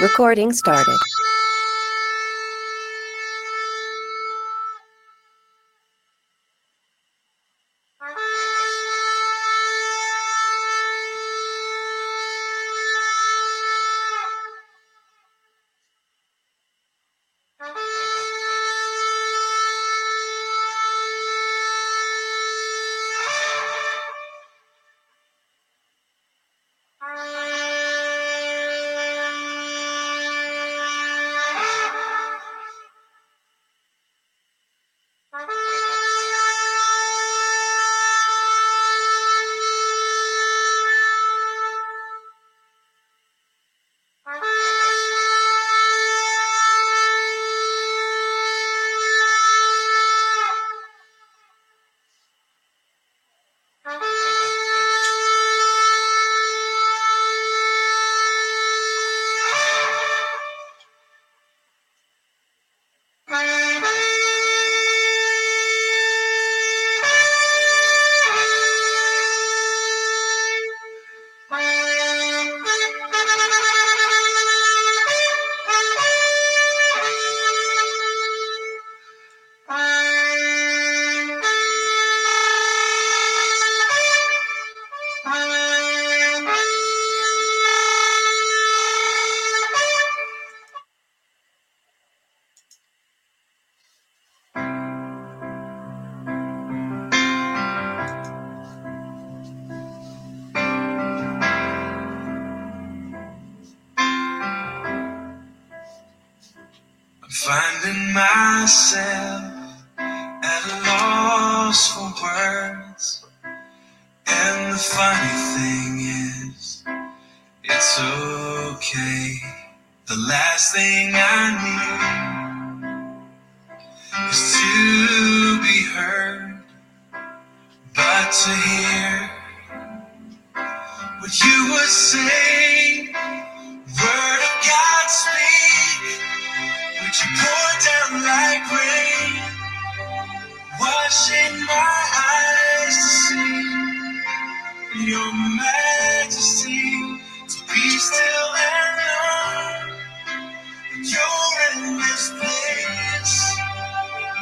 Recording started.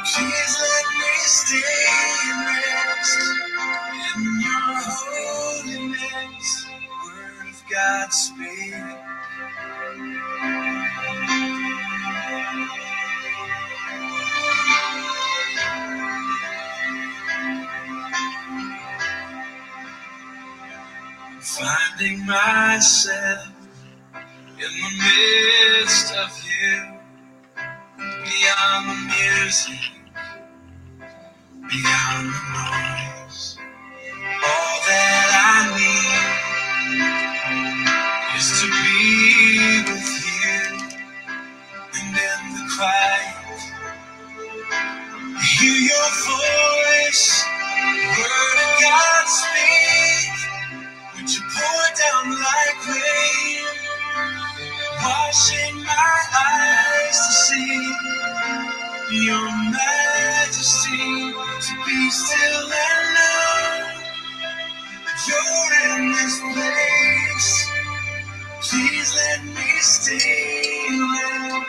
Please let me stay rest in your holiness. Word of God. Finding myself in the midst of you, beyond the music, beyond the noise. All that I need is to be with you, and in the quiet, hear your voice, your majesty, to be still and know that you're in this place. Please let me stay in your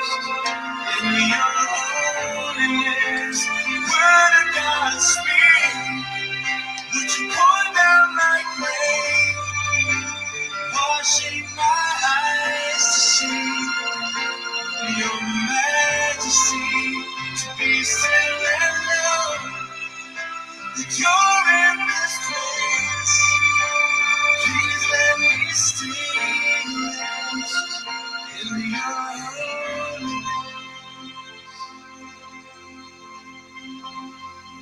holiness. Word of God speak. Would you pour down like rain, washing my that you're in this place. Please let me in.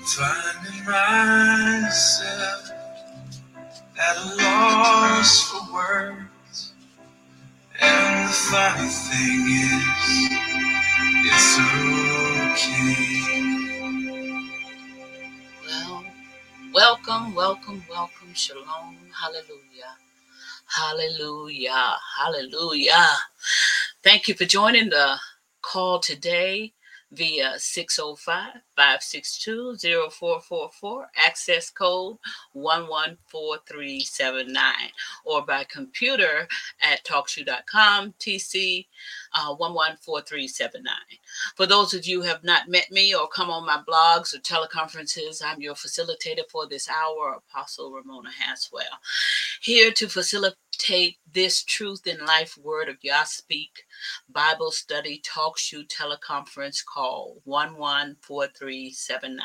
Finding myself at a loss for words, And the funny thing is, it's okay. Welcome, welcome, welcome. Shalom. Hallelujah. Hallelujah. Hallelujah. Thank you for joining the call today via 605-562-0444, access code 114379, or by computer at talkshoe.com, TC uh, 114379. For those of you who have not met me or come on my blogs or teleconferences, I'm your facilitator for this hour, Apostle Ramona Haswell, here to facilitate this truth in life word of Yah speak Bible study talk show teleconference call 114379.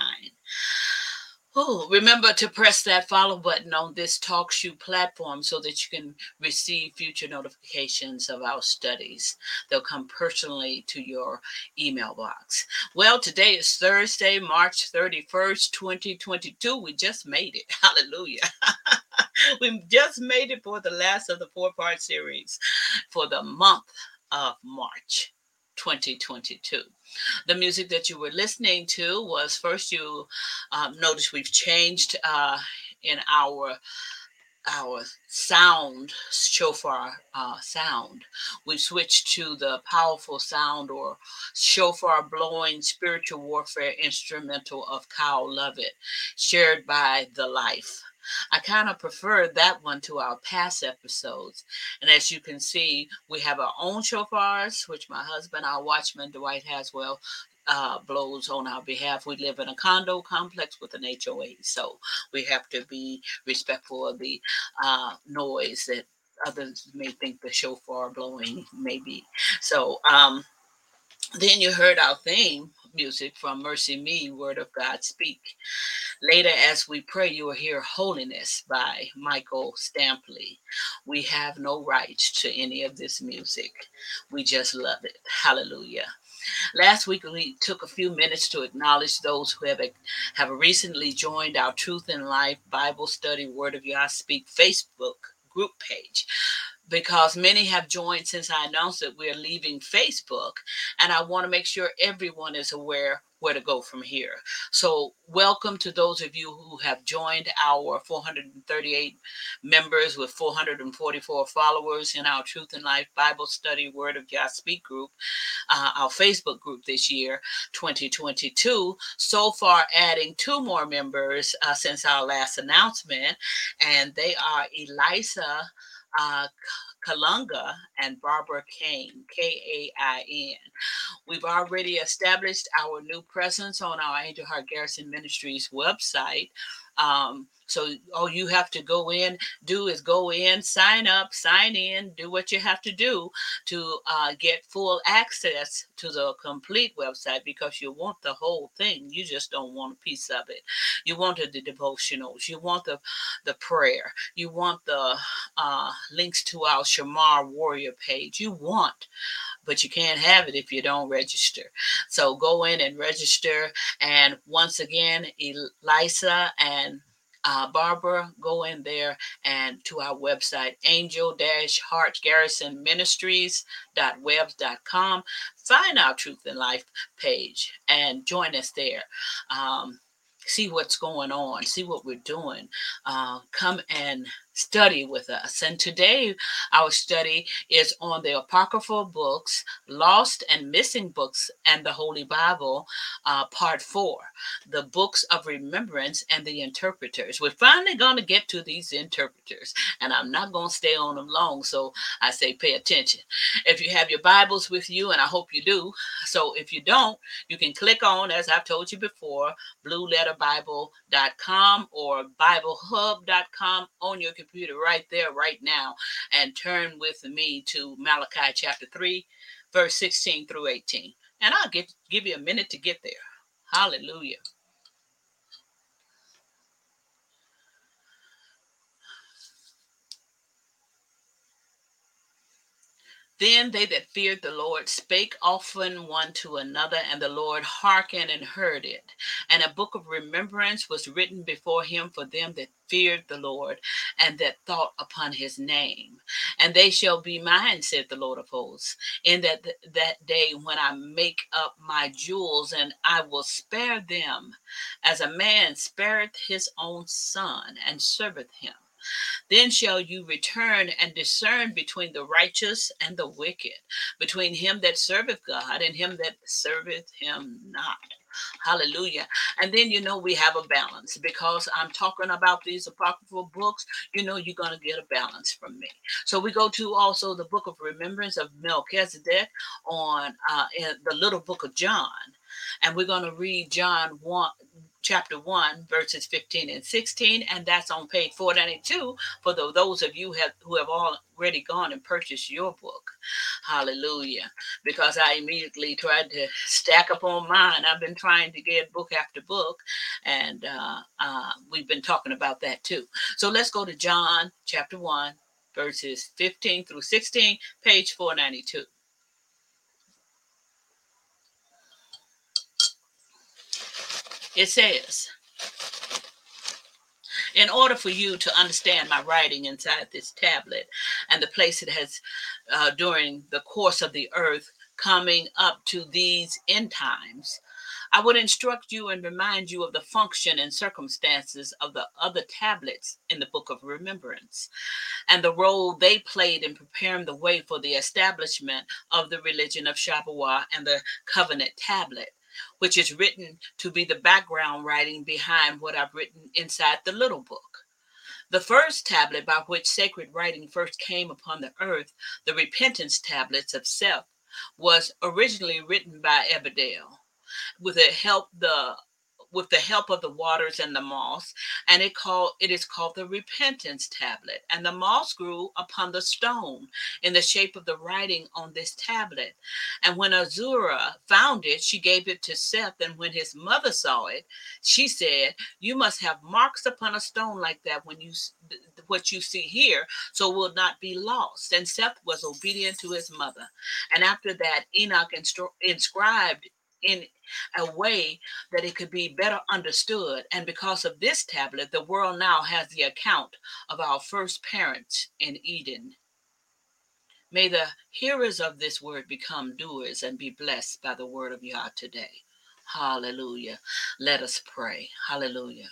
Oh, remember to press that follow button on this talk TalkShoe platform so that you can receive future notifications of our studies. They'll come personally to your email box. Well, today is Thursday, March 31st, 2022. We just made it. Hallelujah. we just made it for the last of the four part series for the month of March 2022. The music that you were listening to was first you um, notice we've changed uh, in our our sound shofar uh, sound. We've switched to the powerful sound or shofar blowing spiritual warfare instrumental of Kyle Lovett, shared by The Life. I kind of prefer that one to our past episodes. And as you can see, we have our own shofars, which my husband, our watchman, Dwight Haswell, uh, blows on our behalf. We live in a condo complex with an HOA, so we have to be respectful of the uh, noise that others may think the shofar blowing may be. So um, then you heard our theme music from MercyMe, Word of God Speak. Later, as we pray, you will hear Holiness by Micah Stampley. We have no rights to any of this music. We just love it. Hallelujah. Last week, we took a few minutes to acknowledge those who have, have recently joined our Truth in Life Bible Study Word of Yah Speak Facebook group page because many have joined since I announced that we're leaving Facebook. And I want to make sure everyone is aware where to go from here. So, welcome to those of you who have joined our 438 members with 444 followers in our Truth and Life Bible Study Word of God Speak group, uh, our Facebook group this year, 2022. So far, adding two more members uh, since our last announcement, and they are Elisa uh, Kalunga and Barbara Kane, K A I N. We've already established our new presence on our Angel Heart Garrison Ministries website. Um, so all you have to go in, do is go in, sign up, sign in, do what you have to do to uh, get full access to the complete website because you want the whole thing. You just don't want a piece of it. You wanted the devotionals, you want the the prayer, you want the uh, links to our Shamar Warrior page. You want but you can't have it if you don't register. So go in and register. And once again, Elisa and uh, Barbara, go in there and to our website, angel heart garrison ministries.webs.com. Find our Truth in Life page and join us there. Um, see what's going on, see what we're doing. Uh, come and study with us. And today, our study is on the Apocryphal books, Lost and Missing Books, and the Holy Bible, uh, Part 4, the books of remembrance and the interpreters. We're finally going to get to these interpreters, and I'm not going to stay on them long, so I say pay attention. If you have your Bibles with you, and I hope you do, so if you don't, you can click on, as I've told you before, blueletterbible.com or biblehub.com on your computer right there, right now, and turn with me to Malachi chapter 3, verse 16 through 18. And I'll get, give you a minute to get there. Hallelujah. Then they that feared the Lord spake often one to another, and the Lord hearkened and heard it. And a book of remembrance was written before him for them that feared the Lord and that thought upon his name. And they shall be mine, said the Lord of hosts, in that that day when I make up my jewels, and I will spare them, as a man spareth his own son and serveth him. Then shall you return and discern between the righteous and the wicked, between him that serveth God and him that serveth him not. Hallelujah. And then, you know, we have a balance because I'm talking about these apocryphal books. You know, you're going to get a balance from me. So we go to also the book of remembrance of Melchizedek on uh, in the little book of John. And we're going to read John 1, chapter 1 verses 15 and 16 and that's on page 492 for those of you have, who have already gone and purchased your book. Hallelujah. Because i immediately tried to stack up on mine. I've been trying to get book after book and uh, uh, we've been talking about that too. So let's go to john chapter 1 verses 15 through 16 page 492 it says in order for you to understand my writing inside this tablet and the place it has uh, during the course of the earth coming up to these end times, I would instruct you and remind you of the function and circumstances of the other tablets in the book of remembrance and the role they played in preparing the way for the establishment of the religion of Shabbat and the covenant tablet which is written to be the background writing behind what I've written inside the little book. The first tablet by which sacred writing first came upon the earth, the repentance tablets of Seth, was originally written by Ebedel with the help the with the help of the waters and the moss, and it called it is called the repentance tablet. And the moss grew upon the stone in the shape of the writing on this tablet. And when Azura found it, she gave it to Seth. And when his mother saw it, she said, "You must have marks upon a stone like that when you what you see here, so will not be lost." And Seth was obedient to his mother. And after that, Enoch inscribed in a way that it could be better understood. And because of this tablet, the world now has the account of our first parents in Eden. May the hearers of this word become doers and be blessed by the word of Yah today. Hallelujah. Let us pray. Hallelujah.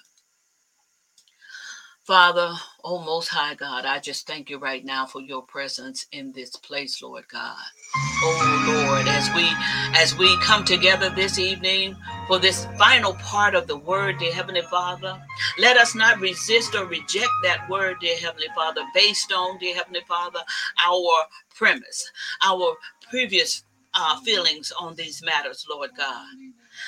Father, oh most high God, I just thank you right now for your presence in this place, Lord God. Oh Lord, as we as we come together this evening for this final part of the word, dear Heavenly Father, let us not resist or reject that word, dear Heavenly Father, based on, dear Heavenly Father, our premise, our previous uh, feelings on these matters, Lord God.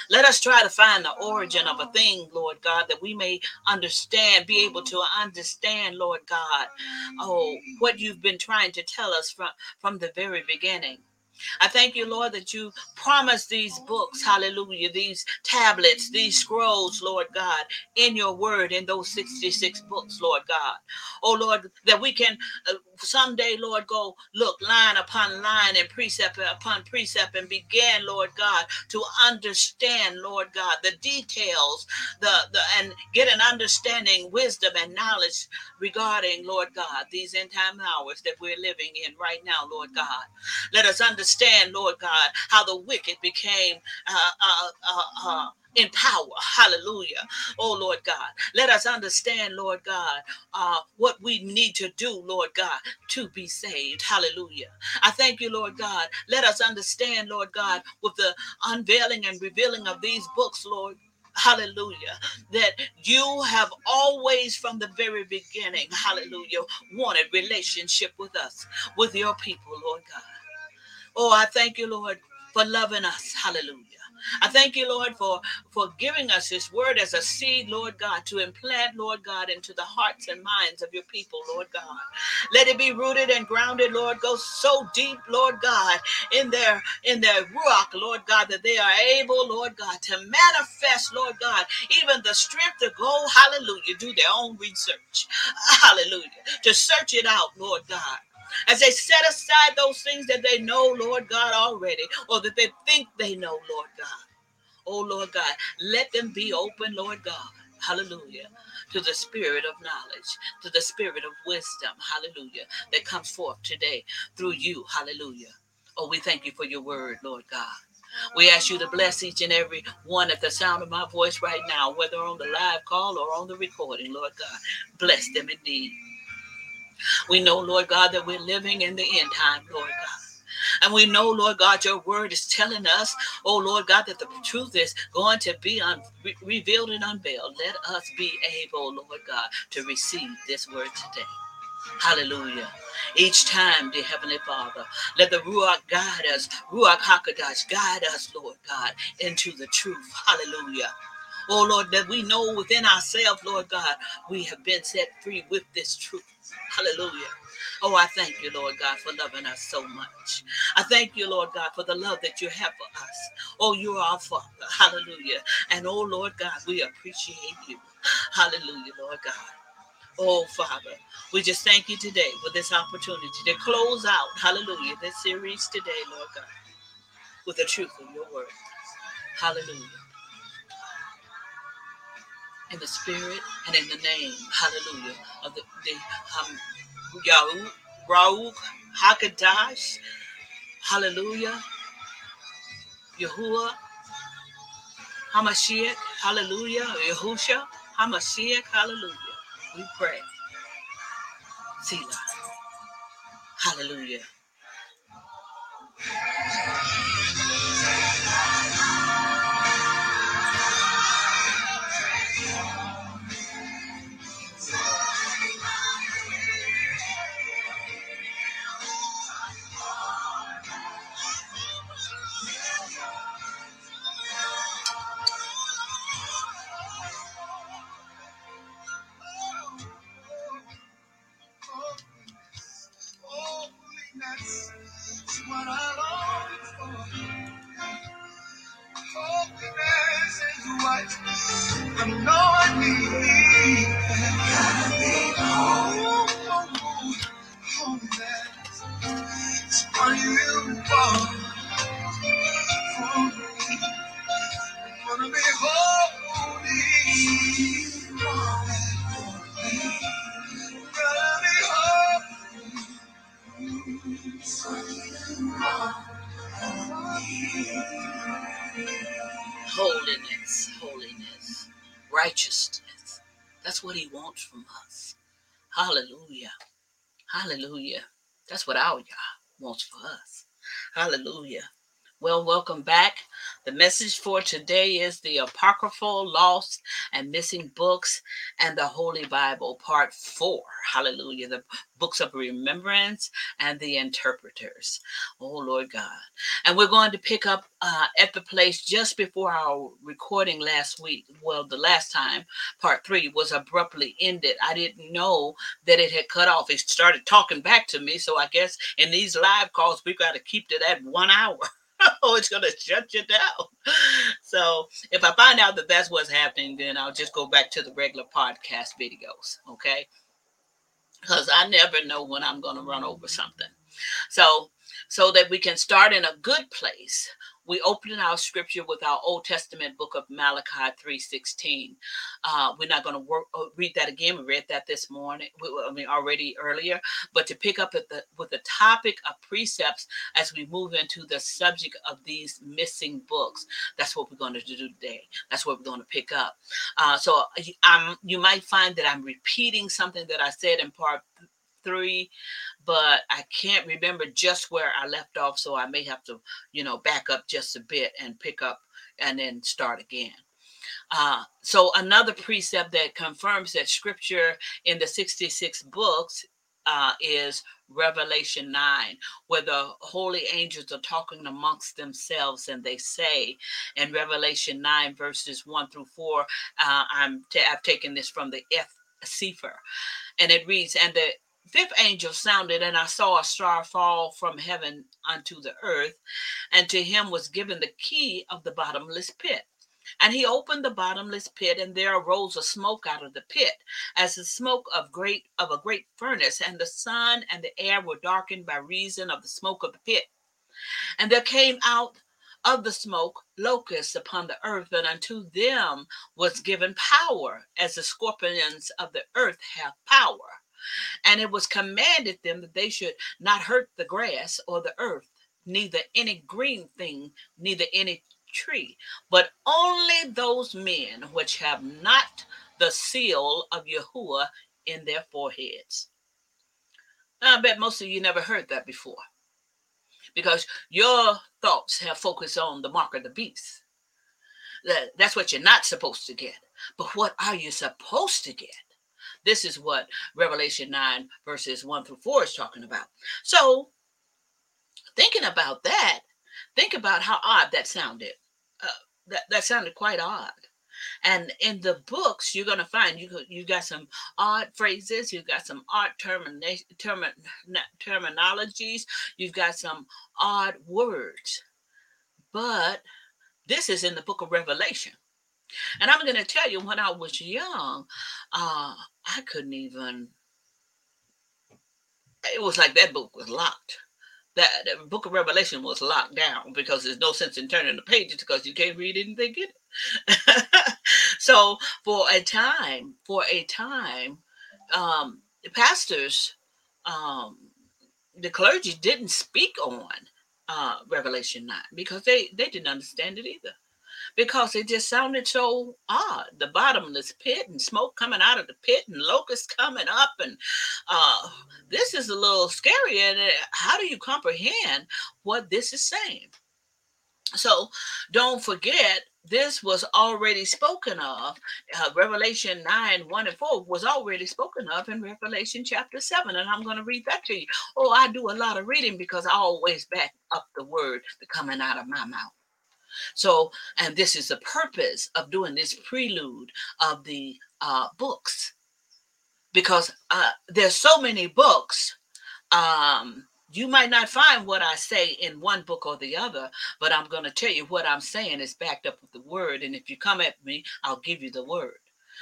Let us try to find the origin of a thing, Lord God, that we may understand, be able to understand, Lord God, oh, what you've been trying to tell us from, from the very beginning. I thank you, Lord, that you promised these books, hallelujah, these tablets, these scrolls, Lord God, in your word, in those 66 books, Lord God. Oh, Lord, that we can uh, someday, Lord, go look line upon line and precept upon precept and begin, Lord God, to understand, Lord God, the details, the, the and get an understanding, wisdom, and knowledge regarding, Lord God, these end time hours that we're living in right now, Lord God. Let us understand, Lord God, how the wicked became uh, uh, uh, uh in power. Hallelujah. Oh, Lord God. Let us understand, Lord God, uh, what we need to do, Lord God, to be saved. Hallelujah. I thank you, Lord God. Let us understand, Lord God, with the unveiling and revealing of these books, Lord. Hallelujah. That you have always, from the very beginning, hallelujah, wanted relationship with us, with your people, Lord God. Oh, I thank you, Lord, for loving us. Hallelujah. I thank you, Lord, for, for giving us this word as a seed, Lord God, to implant, Lord God, into the hearts and minds of your people, Lord God. Let it be rooted and grounded, Lord, go so deep, Lord God, in their in their rock, Lord God, that they are able, Lord God, to manifest, Lord God, even the strength to go, hallelujah, do their own research. Hallelujah. To search it out, Lord God as they set aside those things that they know, Lord God, already, or that they think they know, Lord God. Oh, Lord God, let them be open, Lord God. Hallelujah. To the spirit of knowledge, to the spirit of wisdom. Hallelujah. That comes forth today through you. Hallelujah. Oh, we thank you for your word, Lord God. We ask you to bless each and every one at the sound of my voice right now, whether on the live call or on the recording, Lord God. Bless them indeed. We know, Lord God, that we're living in the end time, Lord God. And we know, Lord God, your word is telling us, oh Lord God, that the truth is going to be un- re- revealed and unveiled. Let us be able, Lord God, to receive this word today. Hallelujah. Each time, dear Heavenly Father, let the Ruach guide us, Ruach HaKodesh guide us, Lord God, into the truth. Hallelujah. Oh Lord, that we know within ourselves, Lord God, we have been set free with this truth. Hallelujah. Oh, I thank you, Lord God, for loving us so much. I thank you, Lord God, for the love that you have for us. Oh, you are our Father. Hallelujah. And oh, Lord God, we appreciate you. Hallelujah, Lord God. Oh, Father, we just thank you today for this opportunity to close out, hallelujah, this series today, Lord God, with the truth of your word. Hallelujah. In the spirit and in the name, hallelujah, of the, the um, Yahoo, Ruach, HaKodesh, hallelujah, Yahuwah, Hamashiach, hallelujah, Yahusha, Hamashiach, hallelujah. We pray. Selah, hallelujah. That's our God wants for us. Hallelujah. Well, welcome back. The message for today is the Apocryphal, Lost, and Missing Books and the Holy Bible, Part 4. Hallelujah. The books of remembrance and the interpreters. Oh, Lord God. And we're going to pick up uh, at the place just before our recording last week. Well, the last time, Part 3 was abruptly ended. I didn't know that it had cut off. It started talking back to me. So I guess in these live calls, we've got to keep to that one hour. oh, it's going to shut you down. So if I find out that that's what's happening, then I'll just go back to the regular podcast videos. Okay. Because I never know when I'm going to run over something. So, so that we can start in a good place, we open our scripture with our Old Testament book of Malachi 3:16. Uh, we're not going to uh, read that again. We read that this morning. I mean, already earlier. But to pick up at the with the topic of precepts as we move into the subject of these missing books, that's what we're going to do today. That's what we're going to pick up. Uh, so I'm, you might find that I'm repeating something that I said in part three but I can't remember just where I left off, so I may have to, you know, back up just a bit and pick up and then start again. Uh, so another precept that confirms that scripture in the 66 books uh, is Revelation 9, where the holy angels are talking amongst themselves and they say in Revelation 9, verses 1 through 4, uh, I'm t- I've taken this from the Eth Cepher, and it reads, And the fifth angel sounded, and I saw a star fall from heaven unto the earth, and to him was given the key of the bottomless pit. And he opened the bottomless pit, and there arose a smoke out of the pit, as the smoke of great of a great furnace, and the sun and the air were darkened by reason of the smoke of the pit. And there came out of the smoke locusts upon the earth, and unto them was given power, as the scorpions of the earth have power. And it was commanded them that they should not hurt the grass or the earth, neither any green thing, neither any tree, but only those men which have not the seal of Yahuwah in their foreheads. Now, I bet most of you never heard that before because your thoughts have focused on the mark of the beast. That's what you're not supposed to get. But what are you supposed to get? This is what Revelation 9, verses 1 through 4 is talking about. So, thinking about that, think about how odd that sounded. Uh, that, that sounded quite odd. And in the books, you're going to find you you got some odd phrases, you've got some odd termina- term, terminologies, you've got some odd words. But this is in the book of Revelation. And I'm going to tell you, when I was young, uh, I couldn't even, it was like that book was locked that the book of Revelation was locked down because there's no sense in turning the pages because you can't read anything in it. so for a time, for a time, um, the pastors, um, the clergy didn't speak on uh, Revelation 9 because they, they didn't understand it either because it just sounded so odd. The bottomless pit and smoke coming out of the pit and locusts coming up. And uh, this is a little scary. And how do you comprehend what this is saying? So don't forget, this was already spoken of. Uh, Revelation 9 1 and 4 was already spoken of in Revelation chapter 7. And I'm going to read that to you. Oh, I do a lot of reading because I always back up the word coming out of my mouth. So, and this is the purpose of doing this prelude of the uh, books, because uh, there's so many books. Um, you might not find what I say in one book or the other, but I'm going to tell you what I'm saying is backed up with the word. And if you come at me, I'll give you the word.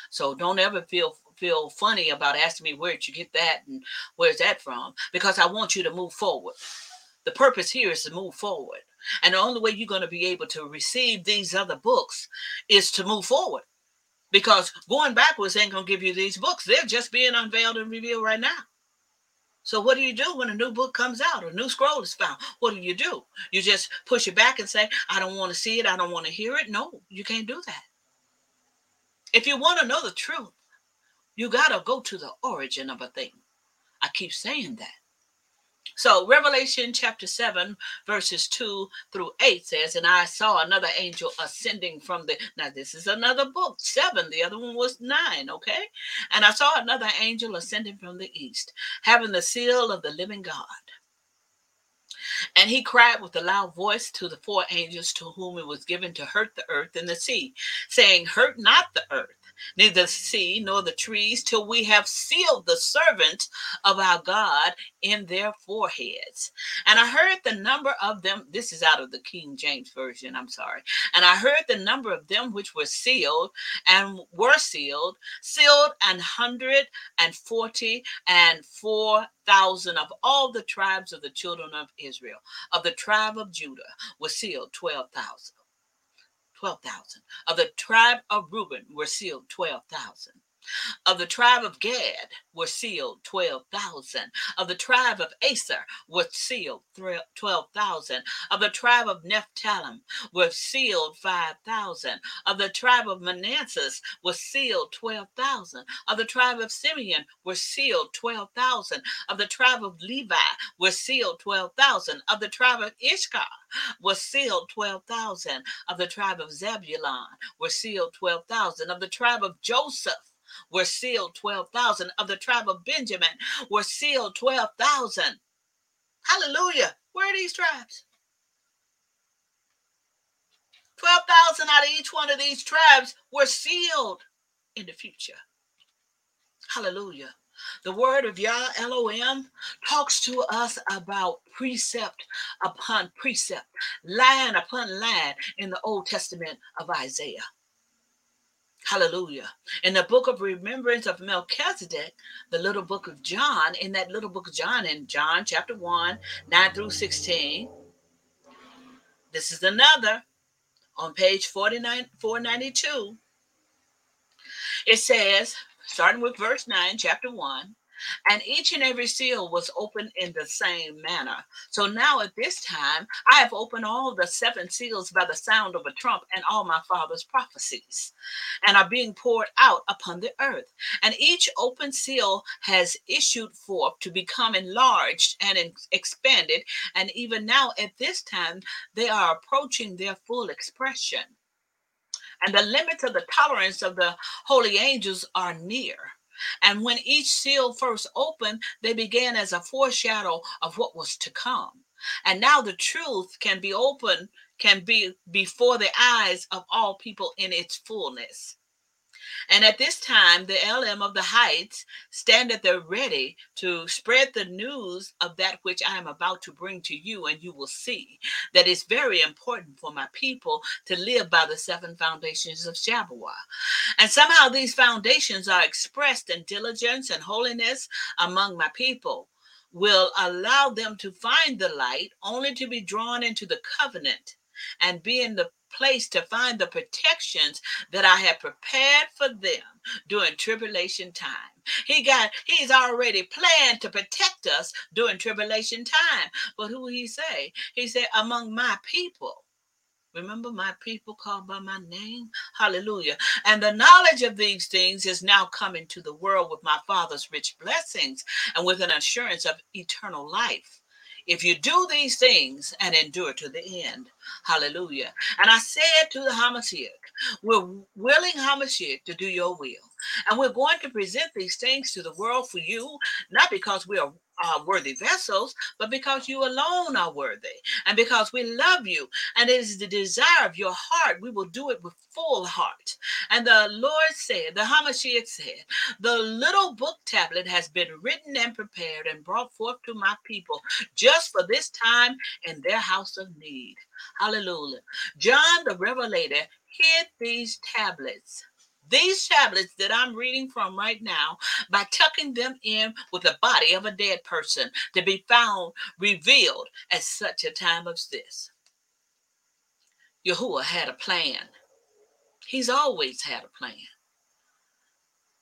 So don't ever feel feel funny about asking me where'd you get that and where's that from, because I want you to move forward. The purpose here is to move forward. And the only way you're going to be able to receive these other books is to move forward. Because going backwards ain't going to give you these books. They're just being unveiled and revealed right now. So what do you do when a new book comes out, a new scroll is found? What do you do? You just push it back and say, I don't want to see it, I don't want to hear it. No, you can't do that. If you want to know the truth, you got to go to the origin of a thing. I keep saying that. So, Revelation chapter 7, verses 2 through 8 says, And I saw another angel ascending from the. Now, this is another book, 7. The other one was 9, okay? And I saw another angel ascending from the east, having the seal of the living God. And he cried with a loud voice to the four angels to whom it was given to hurt the earth and the sea, saying, Hurt not the earth neither the sea nor the trees, till we have sealed the servants of our God in their foreheads. And I heard the number of them, this is out of the King James Version, I'm sorry. And I heard the number of them which were sealed and were sealed, sealed an hundred and forty and four thousand of all the tribes of the children of Israel. Of the tribe of Judah were sealed twelve thousand. 12,000. Of the tribe of Reuben were sealed 12,000. Of the tribe of Gad were sealed 12,000. Of the tribe of Aser were sealed 12,000. Of the tribe of Nephthalim were sealed 5,000. Of the tribe of Manasseh were sealed 12,000. Of the tribe of Simeon were sealed 12,000. Of the tribe of Levi were sealed 12,000. Of the tribe of Issachar was sealed 12,000. Of the tribe of Zebulun were sealed 12,000. Of the tribe of Joseph were sealed 12,000. Of the tribe of Benjamin were sealed 12,000. Hallelujah. Where are these tribes? 12,000 out of each one of these tribes were sealed in the future. Hallelujah. The word of Yah Elohim talks to us about precept upon precept, line upon line in the Old Testament of Isaiah. Hallelujah. In the book of remembrance of Melchizedek, the little book of John, in that little book of John, in John chapter 1, 9 through 16, this is another on page 49, 492. It says, starting with verse 9, chapter 1, and each and every seal was opened in the same manner. So now at this time, I have opened all the seven seals by the sound of a trump and all my father's prophecies, and are being poured out upon the earth. And each open seal has issued forth to become enlarged and expanded. And even now at this time, they are approaching their full expression. And the limits of the tolerance of the holy angels are near. And when each seal first opened, they began as a foreshadow of what was to come. And now the truth can be open, can be before the eyes of all people in its fullness. And at this time, the LM of the heights stand at the ready to spread the news of that which I am about to bring to you, and you will see that it's very important for my people to live by the seven foundations of Shabbat. And somehow these foundations are expressed in diligence and holiness among my people will allow them to find the light only to be drawn into the covenant and be in the place to find the protections that I have prepared for them during tribulation time. He got he's already planned to protect us during tribulation time. But who he say? He said among my people. Remember my people called by my name? Hallelujah. And the knowledge of these things is now coming to the world with my Father's rich blessings and with an assurance of eternal life if you do these things and endure to the end. Hallelujah. And I said to the Hamashiach, we're willing Hamashiach to do your will. And we're going to present these things to the world for you, not because we are uh, worthy vessels, but because you alone are worthy and because we love you. And it is the desire of your heart. We will do it with full heart. And the Lord said, the Hamashiach said, the little book tablet has been written and prepared and brought forth to my people just for this time in their house of need. Hallelujah. John the Revelator hid these tablets these tablets that I'm reading from right now by tucking them in with the body of a dead person to be found revealed at such a time as this. Yahuwah had a plan. He's always had a plan.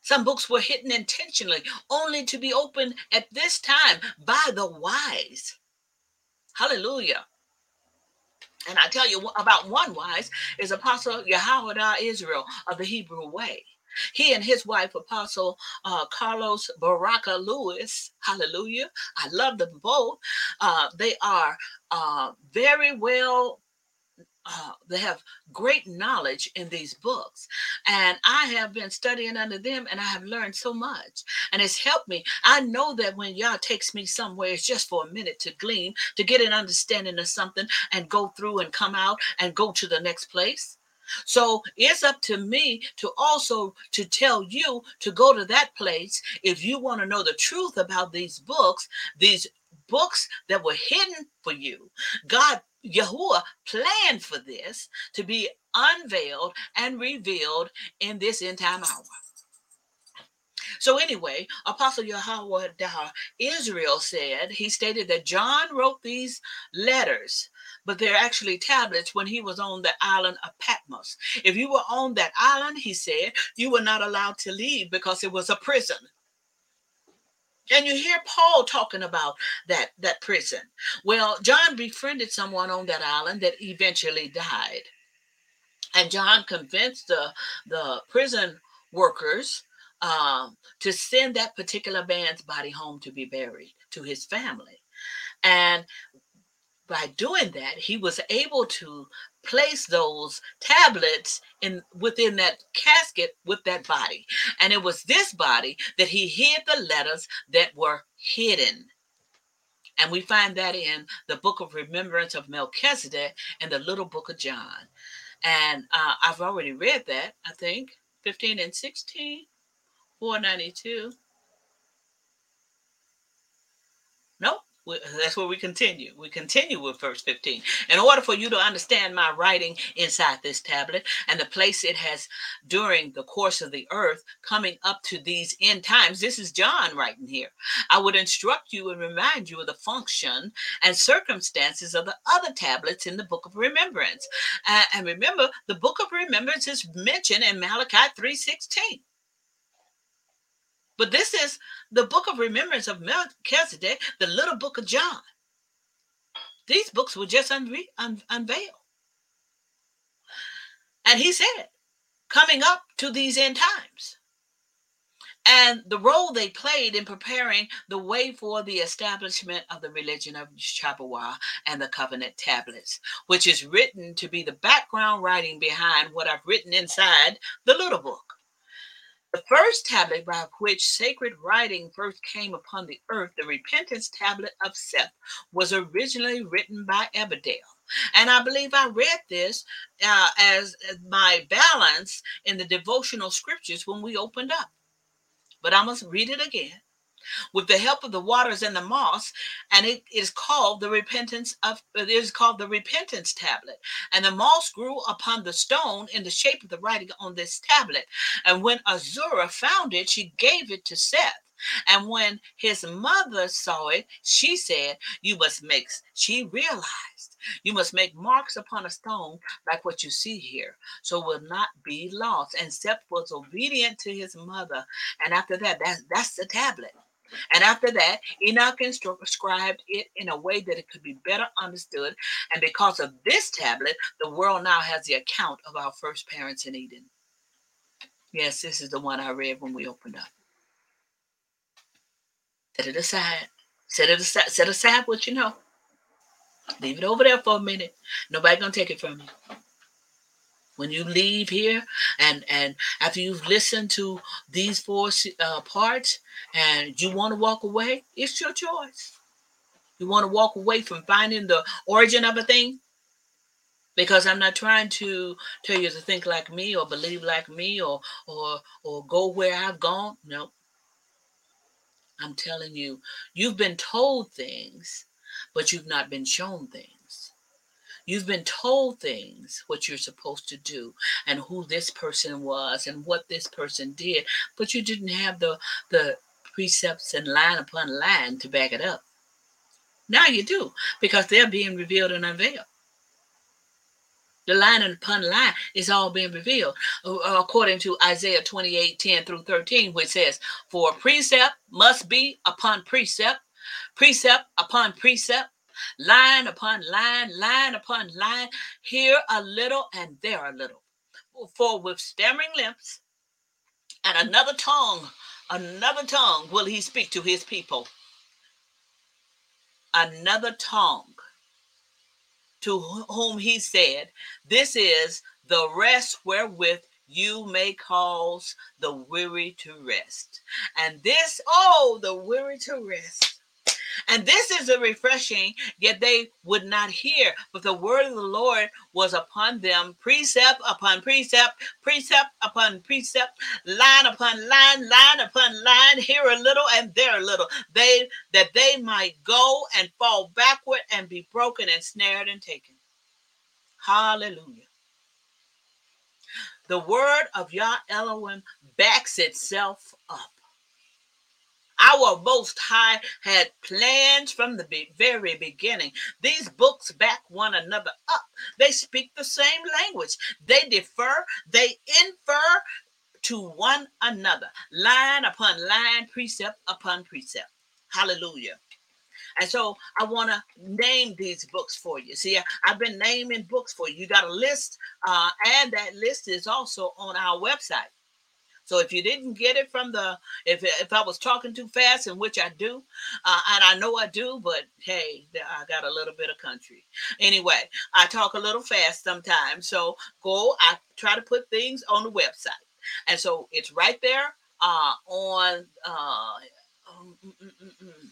Some books were hidden intentionally, only to be opened at this time by the wise. Hallelujah. And I tell you about one wise is Apostle Yahweh Israel of the Hebrew Way. He and his wife, Apostle uh, Carlos Baraka Lewis, hallelujah. I love them both. Uh, they are uh, very well uh, they have great knowledge in these books. And I have been studying under them and I have learned so much. And it's helped me. I know that when Yah takes me somewhere, it's just for a minute to glean, to get an understanding of something and go through and come out and go to the next place. So it's up to me to also to tell you to go to that place if you want to know the truth about these books, these books that were hidden for you. God Yahuwah planned for this to be unveiled and revealed in this end time hour. So anyway, Apostle Yahweh Israel said, he stated that John wrote these letters, but they're actually tablets when he was on the island of Patmos. If you were on that island, he said, you were not allowed to leave because it was a prison. And you hear Paul talking about that, that prison. Well, John befriended someone on that island that eventually died. And John convinced the, the prison workers um, to send that particular man's body home to be buried to his family. And by doing that, he was able to place those tablets in within that casket with that body. And it was this body that he hid the letters that were hidden. And we find that in the book of remembrance of Melchizedek and the little book of John. And uh, I've already read that, I think, 15 and 16, 492. Nope. That's where we continue. We continue with verse 15. In order for you to understand my writing inside this tablet and the place it has during the course of the earth coming up to these end times, this is John writing here. I would instruct you and remind you of the function and circumstances of the other tablets in the book of remembrance. Uh, and remember, the book of remembrance is mentioned in Malachi 3:16. But this is the book of remembrance of Melchizedek, the little book of John. These books were just un- unveiled. And he said, coming up to these end times. And the role they played in preparing the way for the establishment of the religion of Chapawa and the covenant tablets, which is written to be the background writing behind what I've written inside the little book. The first tablet by which sacred writing first came upon the earth, the repentance tablet of Seth, was originally written by Ebedale. And I believe I read this uh, as my balance in the devotional scriptures when we opened up. But I must read it again. With the help of the waters and the moss, and it is called the repentance of it is called the repentance tablet. And the moss grew upon the stone in the shape of the writing on this tablet. And when Azura found it, she gave it to Seth. And when his mother saw it, she said, You must make, she realized, you must make marks upon a stone like what you see here, so it will not be lost. And Seth was obedient to his mother. And after that, that's, that's the tablet. And after that, Enoch inscribed it in a way that it could be better understood. And because of this tablet, the world now has the account of our first parents in Eden. Yes, this is the one I read when we opened up. Set it aside. Set it aside. Set aside what you know. Leave it over there for a minute. Nobody gonna take it from you. When you leave here, and and after you've listened to these four uh, parts, and you want to walk away, it's your choice. You want to walk away from finding the origin of a thing, because I'm not trying to tell you to think like me or believe like me or or or go where I've gone. No. I'm telling you, you've been told things, but you've not been shown things. You've been told things, what you're supposed to do, and who this person was, and what this person did, but you didn't have the the precepts and line upon line to back it up. Now you do, because they're being revealed and unveiled. The line upon line is all being revealed, uh, according to Isaiah 28 10 through 13, which says, For precept must be upon precept, precept upon precept, line upon line, line upon line, here a little and there a little. For with stammering lips and another tongue, another tongue will he speak to his people. Another tongue to whom he said, This is the rest wherewith you may cause the weary to rest. And this, oh, the weary to rest. And this is a refreshing, yet they would not hear. But the word of the Lord was upon them, precept upon precept, precept upon precept, line upon line, line upon line, here a little and there a little. They that they might go and fall backward and be broken and snared and taken. Hallelujah. The word of Yah Elohim backs itself up. Our Most High had plans from the very beginning. These books back one another up. They speak the same language. They defer, they infer to one another, line upon line, precept upon precept. Hallelujah. And so I want to name these books for you. See, I've been naming books for you. You got a list, uh, and that list is also on our website. So if you didn't get it from the, if if I was talking too fast, and which I do, uh, and I know I do, but hey, I got a little bit of country. Anyway, I talk a little fast sometimes. So go, I try to put things on the website, and so it's right there uh, on uh, mm, mm, mm.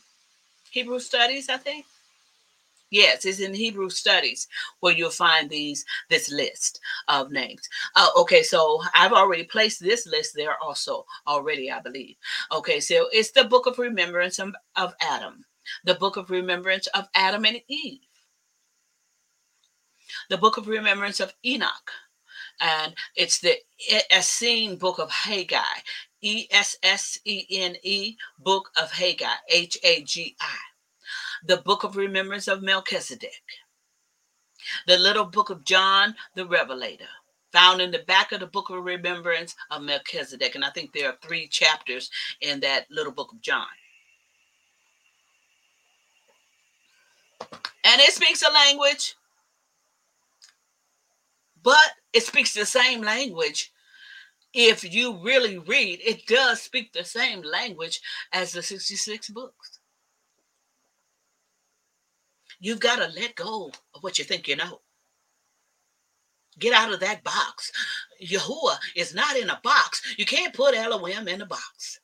Hebrew Studies, I think. Yes, it's in Hebrew Studies where you'll find these this list of names. Uh, okay, so I've already placed this list there also already, I believe. Okay, so it's the Book of Remembrance of, Adam. the book of remembrance of Adam and Eve, the book of remembrance of Enoch, and it's the Essene book of Haggai, E S S E N E, book of Haggai, H A G I, the book of remembrance of Melchizedek, the little book of John the Revelator, found in the back of the book of remembrance of Melchizedek. And I think there are three chapters in that little book of John. And it speaks a language, but it speaks the same language. If you really read, it does speak the same language as the 66 books. You've got to let go of what you think you know. Get out of that box. Yahuwah is not in a box. You can't put Elohim in a box.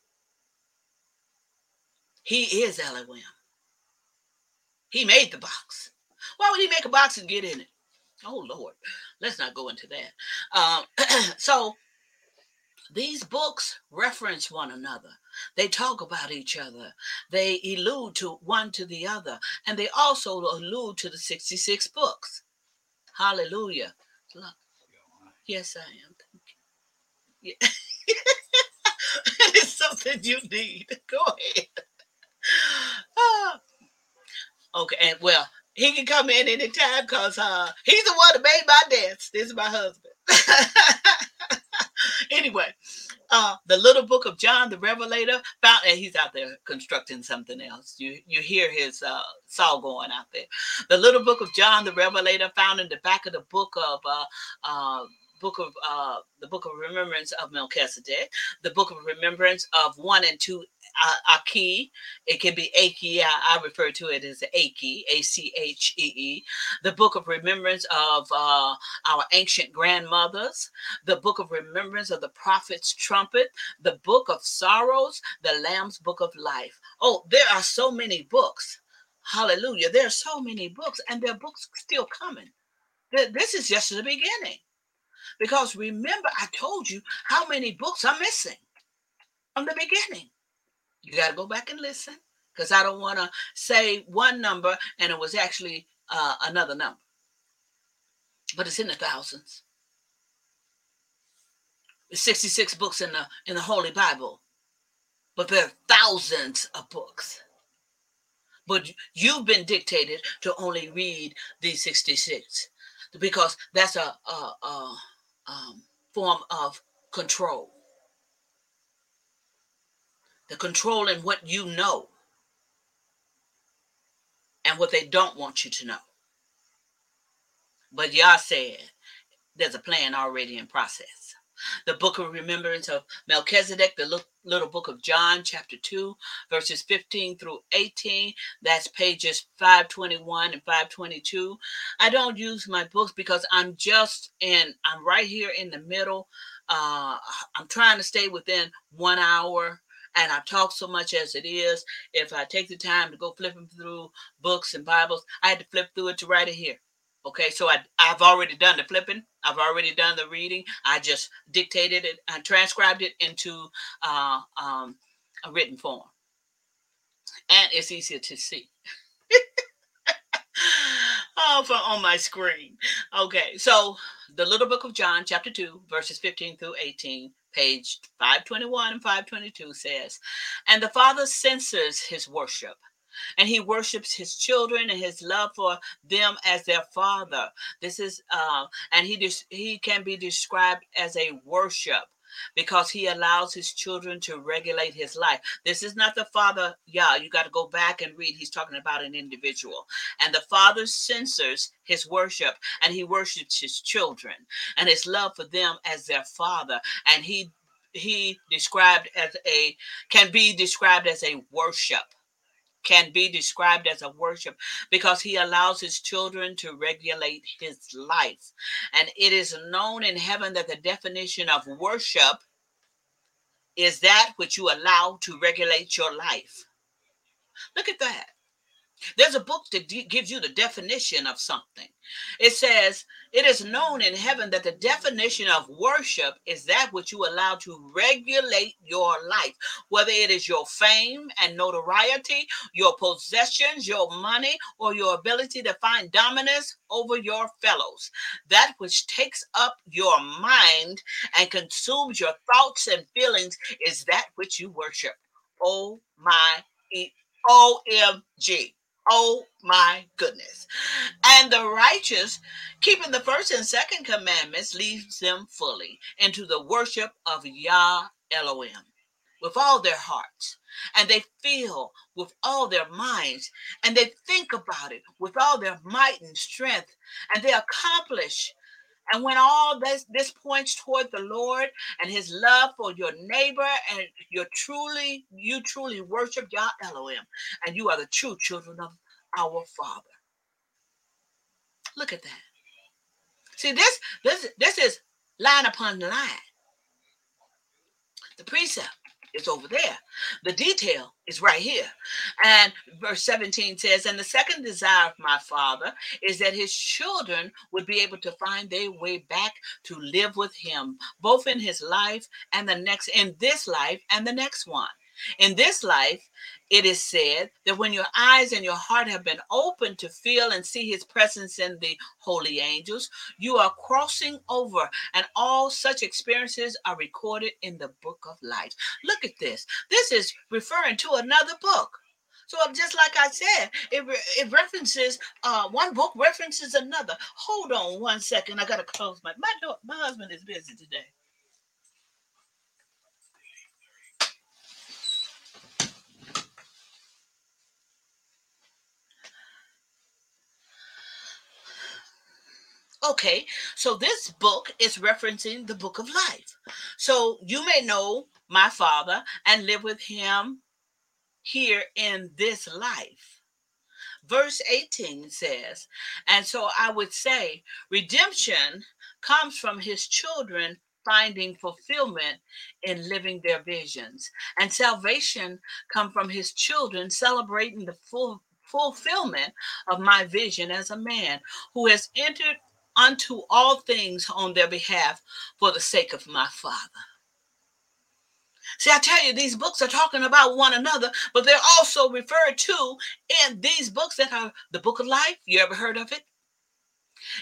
He is Elohim. He made the box. Why would he make a box and get in it? Oh Lord, let's not go into that. Um, so these books reference one another. They talk about each other. They allude to one to the other, and they also allude to the 66 books. Hallelujah. Look. Yes, I am. Yeah. it is something you need. Go ahead. Ah. Okay, and well, he can come in anytime because uh, he's the one that made my dance. This is my husband. anyway, uh, the little book of John the Revelator found, and he's out there constructing something else. You you hear his uh, saw going out there. The little book of John the Revelator found in the back of the book of uh, uh, book of uh, the book of remembrance of Melchizedek, the book of remembrance of one and two Aki. It can be Aki. I, I refer to it as Aki, A C H E E. The book of remembrance of uh, our ancient grandmothers, the book of remembrance of the prophet's trumpet, the book of sorrows, the Lamb's book of life. Oh, there are so many books. Hallelujah. There are so many books, and there are books still coming. This is just the beginning. Because remember, I told you how many books are missing from the beginning. You got to go back and listen because I don't want to say one number and it was actually uh, another number. But it's in the thousands. There's 66 books in the in the Holy Bible, but there are thousands of books. But you've been dictated to only read these 66 because that's a, a, a um, form of control. The control in what you know and what they don't want you to know. But Yah said there's a plan already in process. The book of remembrance of Melchizedek, the little book of John, chapter 2, verses 15 through 18. That's pages 521 and 522. I don't use my books because I'm just in, I'm right here in the middle. Uh, I'm trying to stay within one hour and I talk so much as it is. If I take the time to go flipping through books and Bibles, I had to flip through it to write it here. Okay, so I, I've already done the flipping. I've already done the reading. I just dictated it and transcribed it into uh, um, a written form. And it's easier to see. oh, on my screen. Okay, so the little book of John, chapter 2, verses 15 through 18, page 521 and 522 says, And the Father censors his worship and he worships his children and his love for them as their father. This is uh and he just he can be described as a worship because he allows his children to regulate his life. This is not the father, yeah, you got to go back and read. He's talking about an individual. And the father censors his worship and he worships his children and his love for them as their father. And he he described as a can be described as a worship can be described as a worship because he allows his children to regulate his life. And it is known in heaven that the definition of worship is that which you allow to regulate your life. Look at that. There's a book that de- gives you the definition of something. It says, It is known in heaven that the definition of worship is that which you allow to regulate your life, whether it is your fame and notoriety, your possessions, your money, or your ability to find dominance over your fellows. That which takes up your mind and consumes your thoughts and feelings is that which you worship. Oh my E- OMG. Oh my goodness. And the righteous, keeping the first and second commandments, leads them fully into the worship of Yah Elohim with all their hearts. And they feel with all their minds. And they think about it with all their might and strength. And they accomplish. And when all this, this points toward the Lord and his love for your neighbor, and you're truly, you truly worship Yah Elohim, and you are the true children of our Father. Look at that. See, this this this is line upon line. The precept is over there. The detail is right here. And verse 17 says, And the second desire of my father is that his children would be able to find their way back to live with him, both in his life and the next, in this life and the next one. In this life, it is said that when your eyes and your heart have been opened to feel and see his presence in the holy angels, you are crossing over, and all such experiences are recorded in the book of life. Look at this. This is referring to another book. So just like I said, it, it references uh, one book references another. Hold on one second. I gotta close my my door. My husband is busy today. Okay, so this book is referencing the book of life. So you may know my father and live with him here in this life. Verse 18 says, and so I would say redemption comes from his children finding fulfillment in living their visions, and salvation come from his children celebrating the full fulfillment of my vision as a man who has entered unto all things on their behalf for the sake of my Father. See, I tell you, these books are talking about one another, but they're also referred to in these books that are the book of life. You ever heard of it?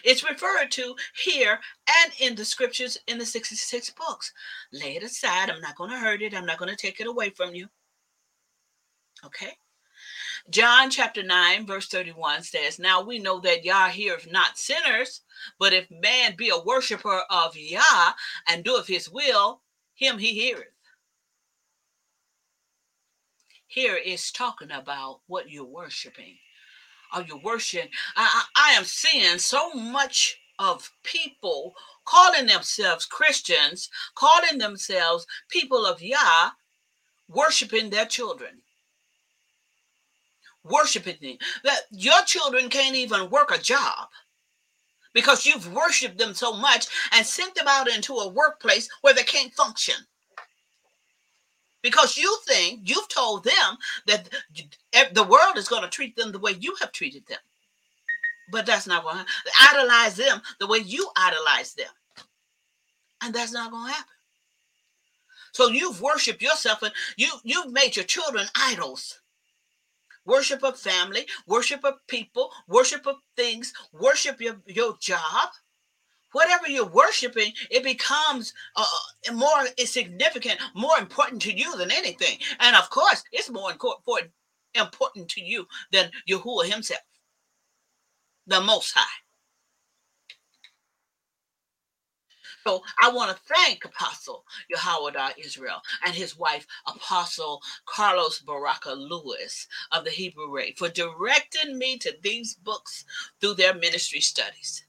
It's referred to here and in the scriptures in the 66 books. Lay it aside. I'm not going to hurt it. I'm not going to take it away from you. Okay? John chapter 9, verse 31 says, Now we know that Yah heareth not sinners, but if man be a worshiper of Yah and doeth his will, him he heareth. Here is talking about what you're worshiping. Are you worshiping? I, I, I am seeing so much of people calling themselves Christians, calling themselves people of Yah, worshiping their children worshiping them. That your children can't even work a job because you've worshiped them so much and sent them out into a workplace where they can't function. Because you think you've told them that the world is going to treat them the way you have treated them. But that's not going to idolize them the way you idolize them. And that's not going to happen. So you've worshiped yourself and you you've made your children idols worship of family, worship of people, worship of things, worship your, your job. Whatever you're worshiping, it becomes uh, more significant, more important to you than anything. And of course, it's more important, important to you than Yahuwah himself, the Most High. So I want to thank Apostle Yahweh Israel and his wife, Apostle Carlos Baraka Lewis of the Hebrew Way, for directing me to these books through their ministry studies.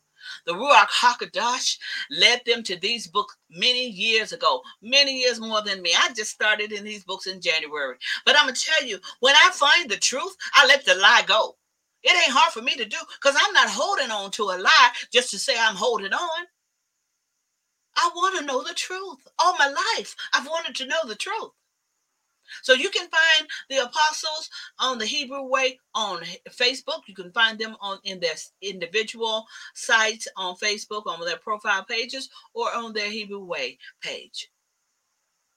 The Ruach HaKodesh led them to these books many years ago, many years more than me. I just started in these books in January. But I'm going to tell you, when I find the truth, I let the lie go. It ain't hard for me to do because I'm not holding on to a lie just to say I'm holding on. I want to know the truth. All my life, I've wanted to know the truth. So you can find the apostles on the Hebrew way on Facebook. You can find them on in their individual sites on Facebook, on their profile pages, or on their Hebrew way page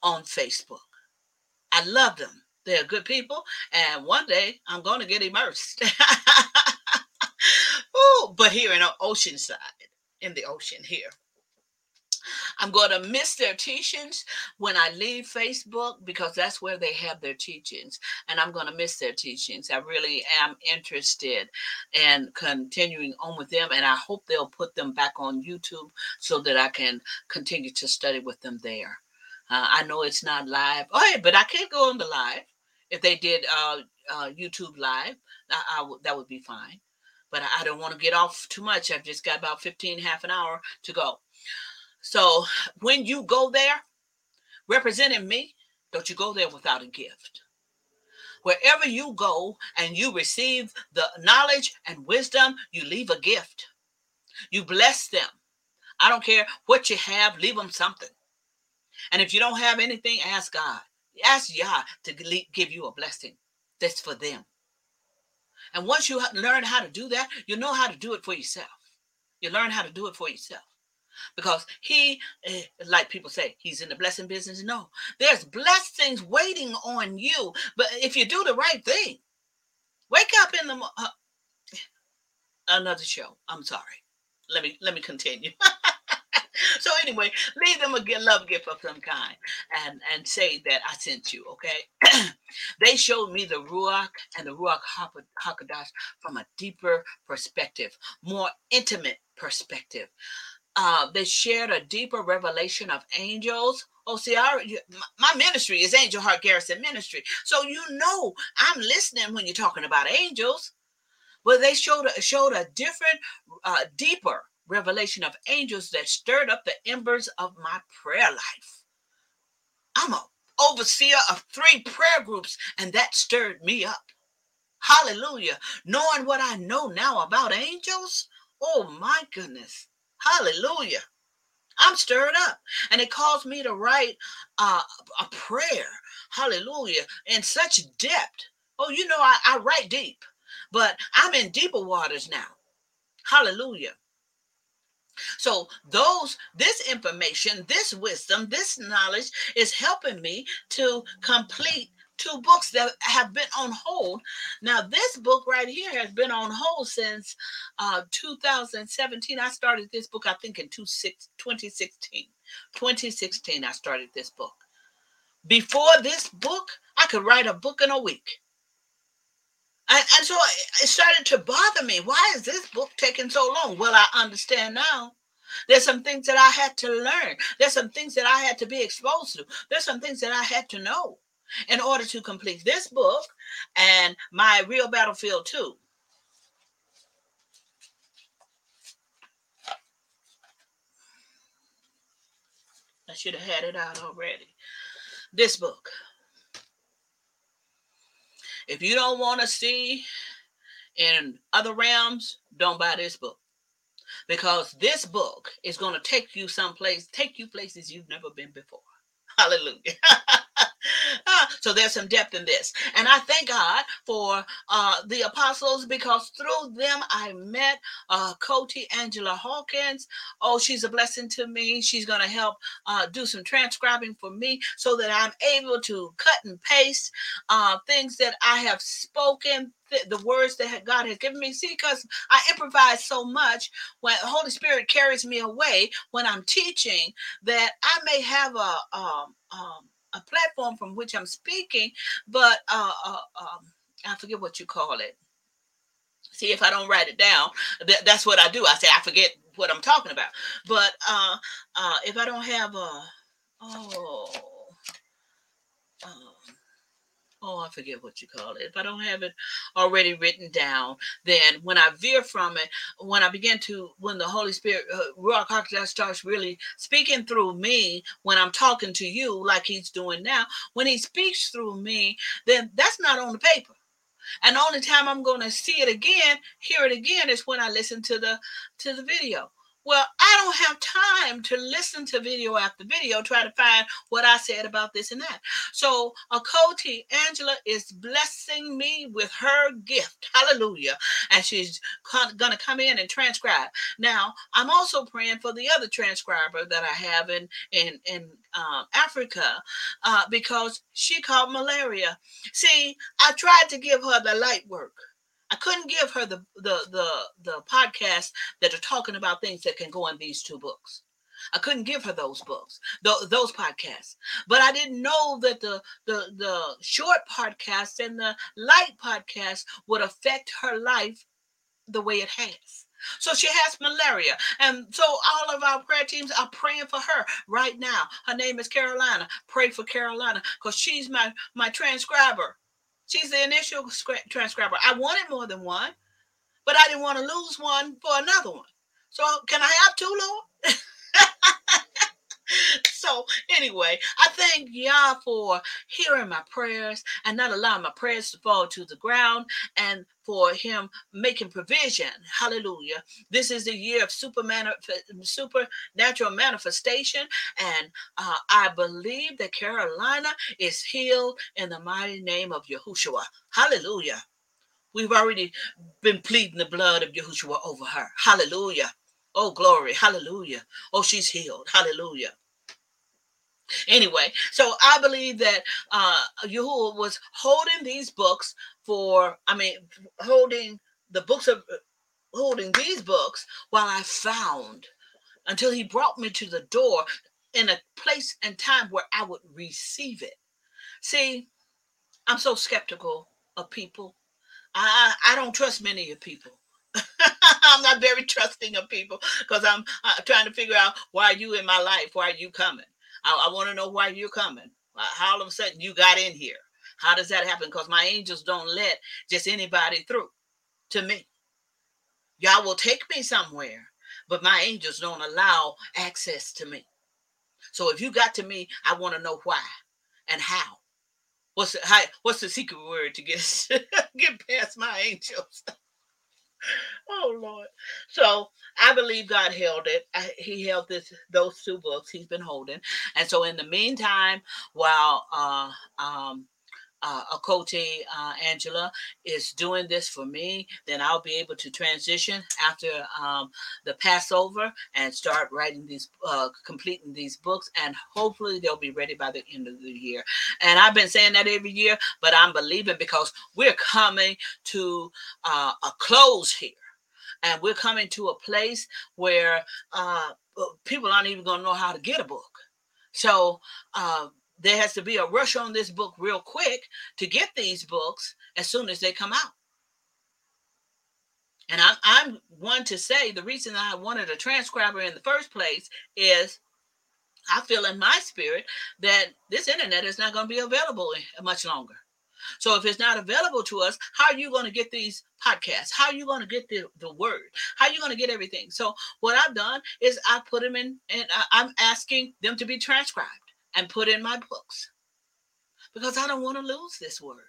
on Facebook. I love them. They're good people, and one day I'm going to get immersed. Ooh, but here in Oceanside, in the ocean here. I'm going to miss their teachings when I leave Facebook because that's where they have their teachings. And I'm going to miss their teachings. I really am interested in continuing on with them. And I hope they'll put them back on YouTube so that I can continue to study with them there. Uh, I know it's not live. Oh, hey, but I can't go on the live. If they did uh, uh, YouTube live, I, I w- that would be fine. But I, I don't want to get off too much. I've just got about 15, half an hour to go. So when you go there representing me, don't you go there without a gift. Wherever you go and you receive the knowledge and wisdom, you leave a gift. You bless them. I don't care what you have, leave them something. And if you don't have anything, ask God. Ask Yah to give you a blessing that's for them. And once you learn how to do that, you know how to do it for yourself. You learn how to do it for yourself because he eh, like people say he's in the blessing business. No there's blessings waiting on you. But if you do the right thing wake up in the uh, another show. I'm sorry. Let me let me continue. So anyway leave them a love gift of some kind and and say that i sent you okay? They showed me the ruach and the ruach hakodesh from a deeper perspective more intimate perspective uh, they shared a deeper revelation of angels. Oh, see, my ministry is Angel Heart Garrison Ministry. So you know I'm listening when you're talking about angels. But they showed a, showed a different, uh, deeper revelation of angels that stirred up the embers of my prayer life. I'm a overseer of three prayer groups, and that stirred me up. Hallelujah. Knowing what I know now about angels, oh my goodness. Hallelujah. I'm stirred up. And it caused me to write uh, a prayer. Hallelujah. In such depth. Oh, you know, I, I write deep, but I'm in deeper waters now. Hallelujah. So those this information, this wisdom, this knowledge is helping me to complete two books that have been on hold. Now, this book right here has been on hold since uh, 2017. I started this book, I think, in 2016. 2016, I started this book. Before this book, I could write a book in a week. And, and so it started to bother me. Why is this book taking so long? Well, I understand now. There's some things that I had to learn. There's some things that I had to be exposed to. There's some things that I had to know in order to complete this book and my real battlefield too. I should have had it out already. This book. If you don't want to see in other realms, don't buy this book. Because this book is going to take you someplace, take you places you've never been before. Hallelujah. Ah, so there's some depth in this. And I thank God for uh, the apostles because through them I met uh, Coty Angela Hawkins. Oh, she's a blessing to me. She's going to help uh, do some transcribing for me so that I'm able to cut and paste uh, things that I have spoken the, words that God has given me. See, because I improvise so much when the Holy Spirit carries me away when I'm teaching that I may have a um, um, a platform from which I'm speaking, but uh, uh, um, I forget what you call it. See, if I don't write it down, th- that's what I do. I say I forget what I'm talking about. But uh, uh, if I don't have a, oh, oh, I forget what you call it. If I don't have it already written down, then when I veer from it, when I begin to, when the Holy Spirit, uh, Ruach HaKodesh starts really speaking through me, when I'm talking to you like He's doing now, when He speaks through me, then that's not on the paper. And the only time I'm going to see it again, hear it again, is when I listen to the to the video Well, I don't have time to listen to video after video, try to find what I said about this and that. So, Akoti Angela is blessing me with her gift. Hallelujah. And she's going to come in and transcribe. Now, I'm also praying for the other transcriber that I have in, in, in um, Africa uh, because she caught malaria. See, I tried to give her the light work. I couldn't give her the the the the podcast that are talking about things that can go in these two books. I couldn't give her those books, th- those podcasts. But I didn't know that the the the short podcast and the light podcast would affect her life the way it has. So she has malaria. And so all of our prayer teams are praying for her right now. Her name is Carolina. Pray for Carolina because she's my my transcriber. She's the initial transcriber. I wanted more than one, but I didn't want to lose one for another one. So can I have two, Lord? so anyway, I thank Yah for hearing my prayers and not allowing my prayers to fall to the ground and for him making provision. Hallelujah. This is the year of super manif- supernatural manifestation. And uh, I believe that Carolina is healed in the mighty name of Yahushua. Hallelujah. We've already been pleading the blood of Yahushua over her. Hallelujah. Oh, glory. Hallelujah. Oh, she's healed. Hallelujah. Anyway, so I believe that uh Yahuwah was holding these books for, I mean, holding the books of holding these books while I found until he brought me to the door in a place and time where I would receive it. See, I'm so skeptical of people. I I don't trust many of people. I'm not very trusting of people because I'm uh, trying to figure out why are you in my life? Why are you coming? I, I want to know why you're coming. How all of a sudden you got in here? How does that happen? Because my angels don't let just anybody through to me. Y'all will take me somewhere, but my angels don't allow access to me. So if you got to me, I want to know why and how. What's the, what's the secret word to get get past my angels? oh Lord. So I believe God held it. He held this those two books he's been holding. And so in the meantime, while uh um uh, Akote uh, Angela is doing this for me, then I'll be able to transition after um, the Passover and start writing these, uh, completing these books, and hopefully they'll be ready by the end of the year. And I've been saying that every year, but I'm believing because we're coming to uh, a close here. And we're coming to a place where uh, people aren't even going to know how to get a book. So, uh, there has to be a rush on this book real quick to get these books as soon as they come out. And I'm, I'm one to say the reason I wanted a transcriber in the first place is I feel in my spirit that this internet is not going to be available much longer. So if it's not available to us, how are you going to get these podcasts? How are you going to get the, the word? How are you going to get everything? So what I've done is I put them in and I'm asking them to be transcribed and put in my books because I don't want to lose this word.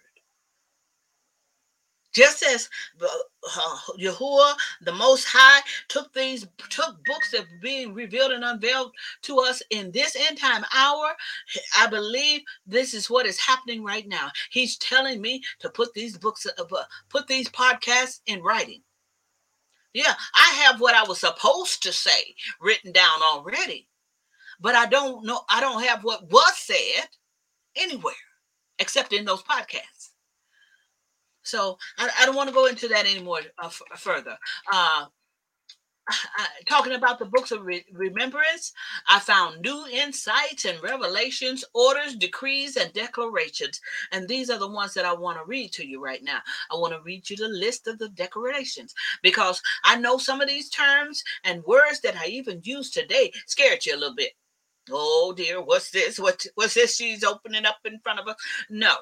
Just as uh, Yahuwah, the Most High, took these took books that were being revealed and unveiled to us in this end time hour, I believe this is what is happening right now. He's telling me to put these books, uh, put these podcasts in writing. Yeah, I have what I was supposed to say written down already but I don't know, I don't have what was said anywhere except in those podcasts. So I, I don't want to go into that anymore uh, f- further. Uh, talking about the books of re- remembrance, I found new insights and revelations, orders, decrees, and declarations. And these are the ones that I want to read to you right now. I want to read you the list of the declarations because I know some of these terms and words that I even use today scared you a little bit. Oh dear, what's this? What what's this she's opening up in front of us? No.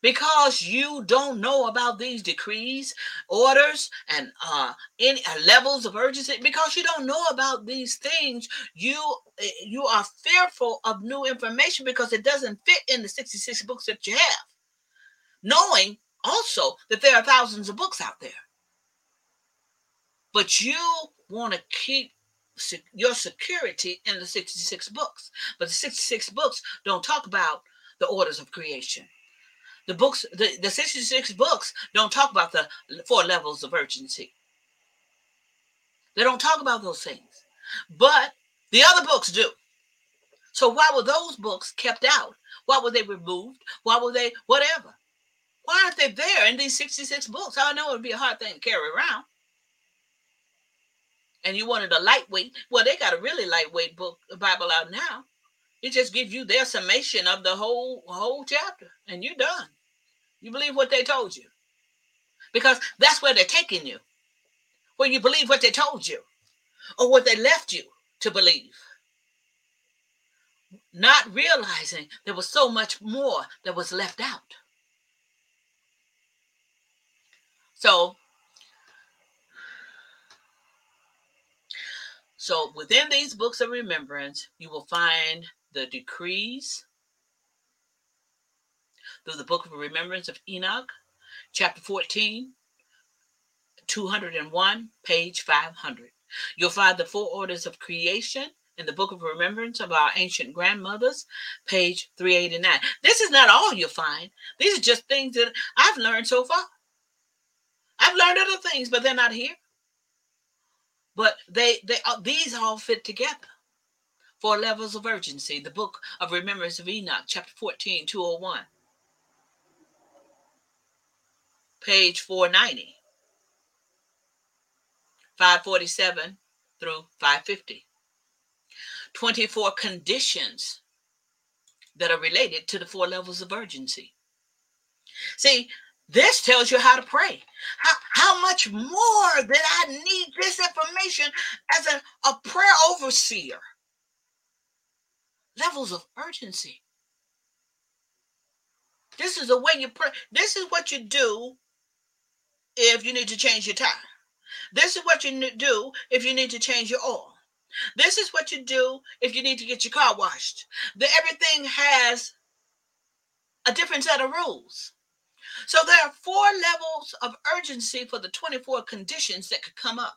Because you don't know about these decrees, orders, and uh, any uh, levels of urgency, because you don't know about these things, you eh, you are fearful of new information because it doesn't fit in the 66 books that you have. Knowing also that there are thousands of books out there. but you want to keep your security in the 66 books. But the 66 books don't talk about the orders of creation. The books, the, the 66 books don't talk about the four levels of urgency. They don't talk about those things. But the other books do. So why were those books kept out? Why were they removed? Why were they whatever? Why aren't they there in these 66 books? I know it would be a hard thing to carry around. And you wanted a lightweight. Well, they got a really lightweight book, uh, Bible out now. It just gives you their summation of the whole whole chapter, and you're done. You believe what they told you. Because that's where they're taking you. Where you believe what they told you or what they left you to believe. Not realizing there was so much more that was left out. So, so within these books of remembrance, you will find the decrees through the book of remembrance of Enoch, chapter 14, 201, page 500. You'll find the four orders of creation in the book of remembrance of our ancient grandmothers, page 389. This is not all you'll find. These are just things that I've learned so far. I've learned other things, but they're not here. But they they uh, these all fit together. Four levels of urgency. The book of remembrance of Enoch, chapter 14, 201. Page 490. 547 through 550. 24 conditions that are related to the four levels of urgency. See, this tells you how to pray. How, how much more that I need this information as a, a prayer overseer? Levels of urgency. This is the way you pray. This is what you do if you need to change your tire. This is what you do if you need to change your oil. This is what you do if you need to get your car washed. The, everything has a different set of rules. So there are four levels of urgency for the 24 conditions that could come up.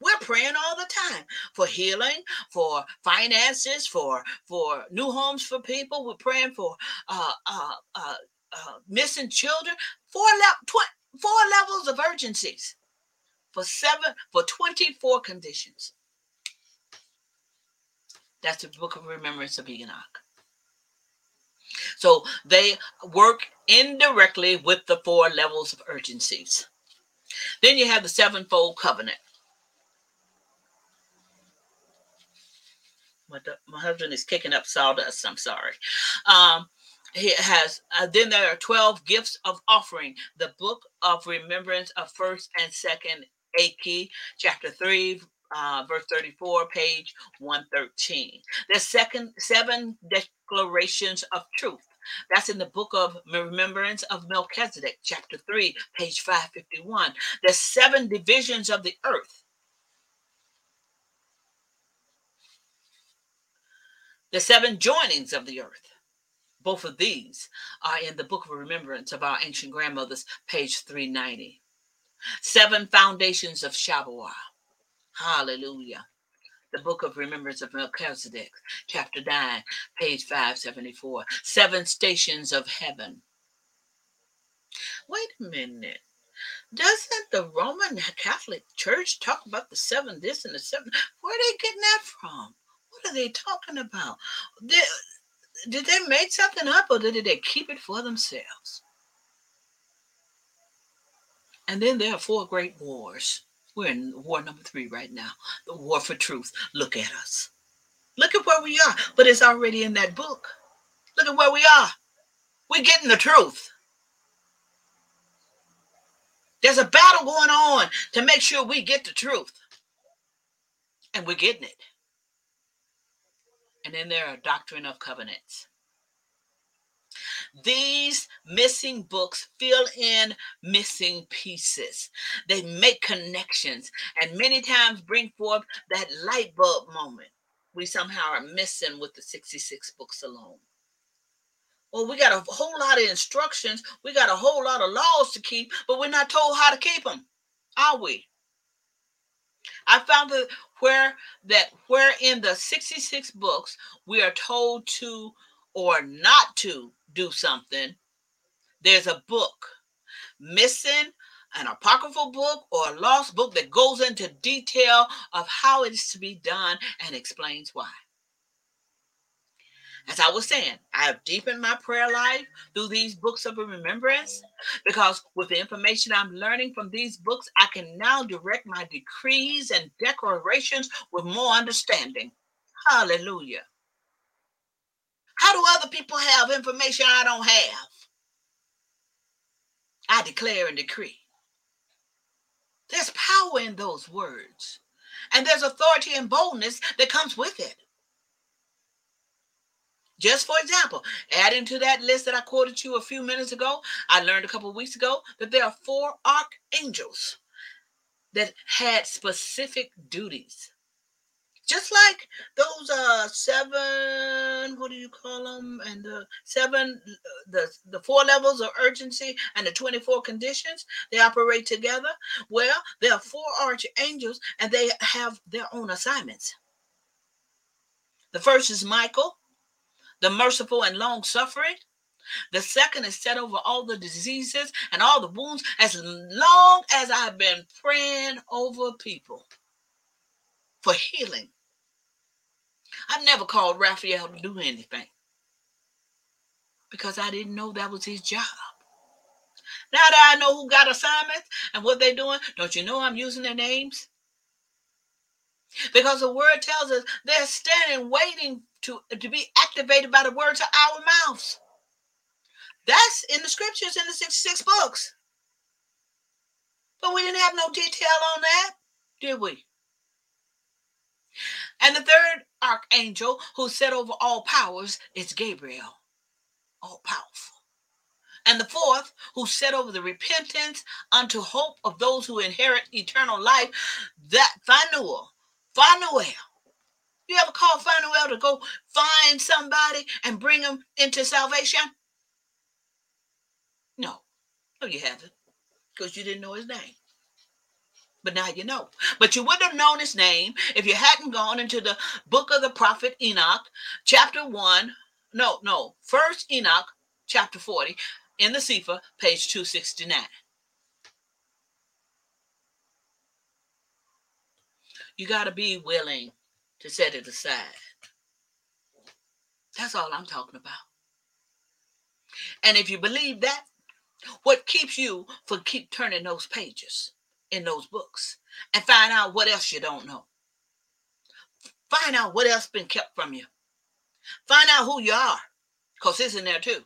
We're praying all the time for healing, for finances, for for new homes for people. We're praying for uh, uh, uh, uh, missing children. Four, le- tw- four levels of urgencies for seven for 24 conditions. That's the book of remembrance of Enoch. So they work indirectly with the four levels of urgencies. Then you have the sevenfold covenant. My, my husband is kicking up sawdust. I'm sorry. Um, he has uh, then there are 12 gifts of offering the book of remembrance of first and second Aki, chapter 3 uh, verse 34 page 113 the second seven declarations of truth. That's in the book of remembrance of melchizedek chapter 3 page 551 the seven divisions of the earth. The seven joinings of the earth. Both of these are in the book of remembrance of our ancient grandmothers, page 390. Seven foundations of Shabbat. Hallelujah. The book of remembrance of Melchizedek, chapter 9, page 574. Seven stations of heaven. Wait a minute. Doesn't the Roman Catholic Church talk about the seven this and the seven? Where are they getting that from? What are they talking about? Did, they make something up or did they keep it for themselves? And then there are four great wars. We're in war number three right now the war for truth. Look at us. Look at where we are. But it's already in that book. Look at where we are. We're getting the truth. There's a battle going on to make sure we get the truth. And we're getting it. And then there are doctrine of covenants. These missing books fill in missing pieces. They make connections and many times bring forth that light bulb moment we somehow are missing with the 66 books alone. Well, we got a whole lot of instructions, we got a whole lot of laws to keep, but we're not told how to keep them, are we? I found that where that where in the 66 books we are told to or not to do something, there's a book missing an apocryphal book or a lost book that goes into detail of how it is to be done and explains why. As I was saying, I have deepened my prayer life through these books of remembrance because with the information I'm learning from these books, I can now direct my decrees and declarations with more understanding. Hallelujah. How do other people have information I don't have? I declare and decree. There's power in those words, and there's authority and boldness that comes with it. Just for example, adding to that list that I quoted you a few minutes ago, I learned a couple weeks ago that there are four archangels that had specific duties. Just like those uh seven, what do you call them? And the seven, the the four levels of urgency and the 24 conditions, they operate together. Well, there are four archangels and they have their own assignments. The first is Michael, the merciful and long suffering. The second is set over all the diseases and all the wounds as long as I've been praying over people for healing. I've never called Raphael to do anything because I didn't know that was his job. Now that I know who got assignments and what they're doing, don't you know I'm using their names? Because the word tells us they're standing waiting to, to be activated by the words of our mouths. That's in the scriptures in the 66 books. But we didn't have no detail on that, did we? And the third archangel who set over all powers is Gabriel, all powerful. And the fourth, who set over the repentance unto hope of those who inherit eternal life, that Phanuel, Phanuel. You ever call Phanuel to go find somebody and bring them into salvation? No, no, you haven't, because you didn't know his name but now you know. But you wouldn't have known his name if you hadn't gone into the book of the prophet Enoch, chapter 1. No, no, first Enoch, chapter 40, in the Cepher, page 269. You got to be willing to set it aside. That's all I'm talking about. And if you believe that, what keeps you from keep turning those pages? In those books and find out what else you don't know. Find out what else been kept from you. Find out who you are, because it's in there too.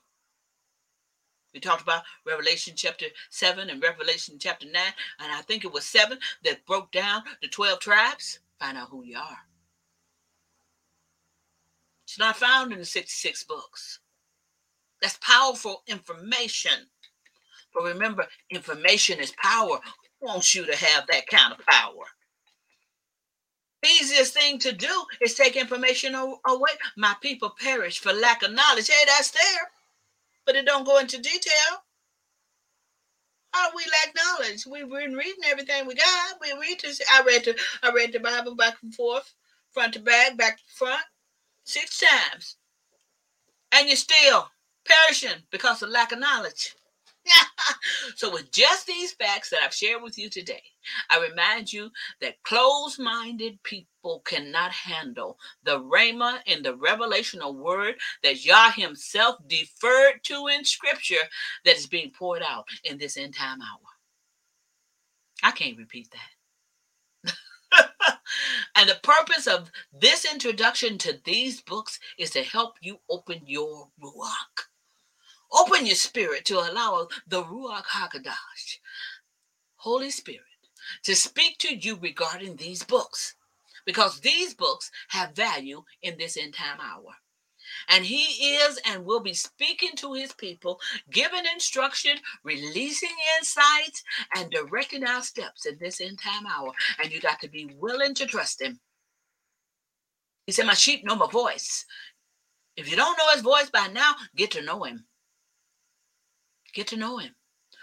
We talked about Revelation chapter 7 and Revelation chapter 9, and I think it was 7 that broke down the 12 tribes. Find out who you are. It's not found in the 66 books. That's powerful information. But remember, information is power wants you to have that kind of power. Easiest thing to do is take information away. My people perish for lack of knowledge. Hey, that's there, but it don't go into detail. How do we lack knowledge? We've been reading everything we got. We read this. I read the I read the Bible back and forth, front to back, back to front, six times, and you're still perishing because of lack of knowledge. so, with just these facts that I've shared with you today, I remind you that closed minded people cannot handle the Rhema and the revelational word that Yah Himself deferred to in Scripture that is being poured out in this end time hour. I can't repeat that. and the purpose of this introduction to these books is to help you open your ruach Open your spirit to allow the Ruach HaKodesh, Holy Spirit, to speak to you regarding these books because these books have value in this end time hour. And he is and will be speaking to his people, giving instruction, releasing insights, and directing our steps in this end time hour. And you got to be willing to trust him. He said, My sheep know my voice. If you don't know his voice by now, get to know him. Get to know him.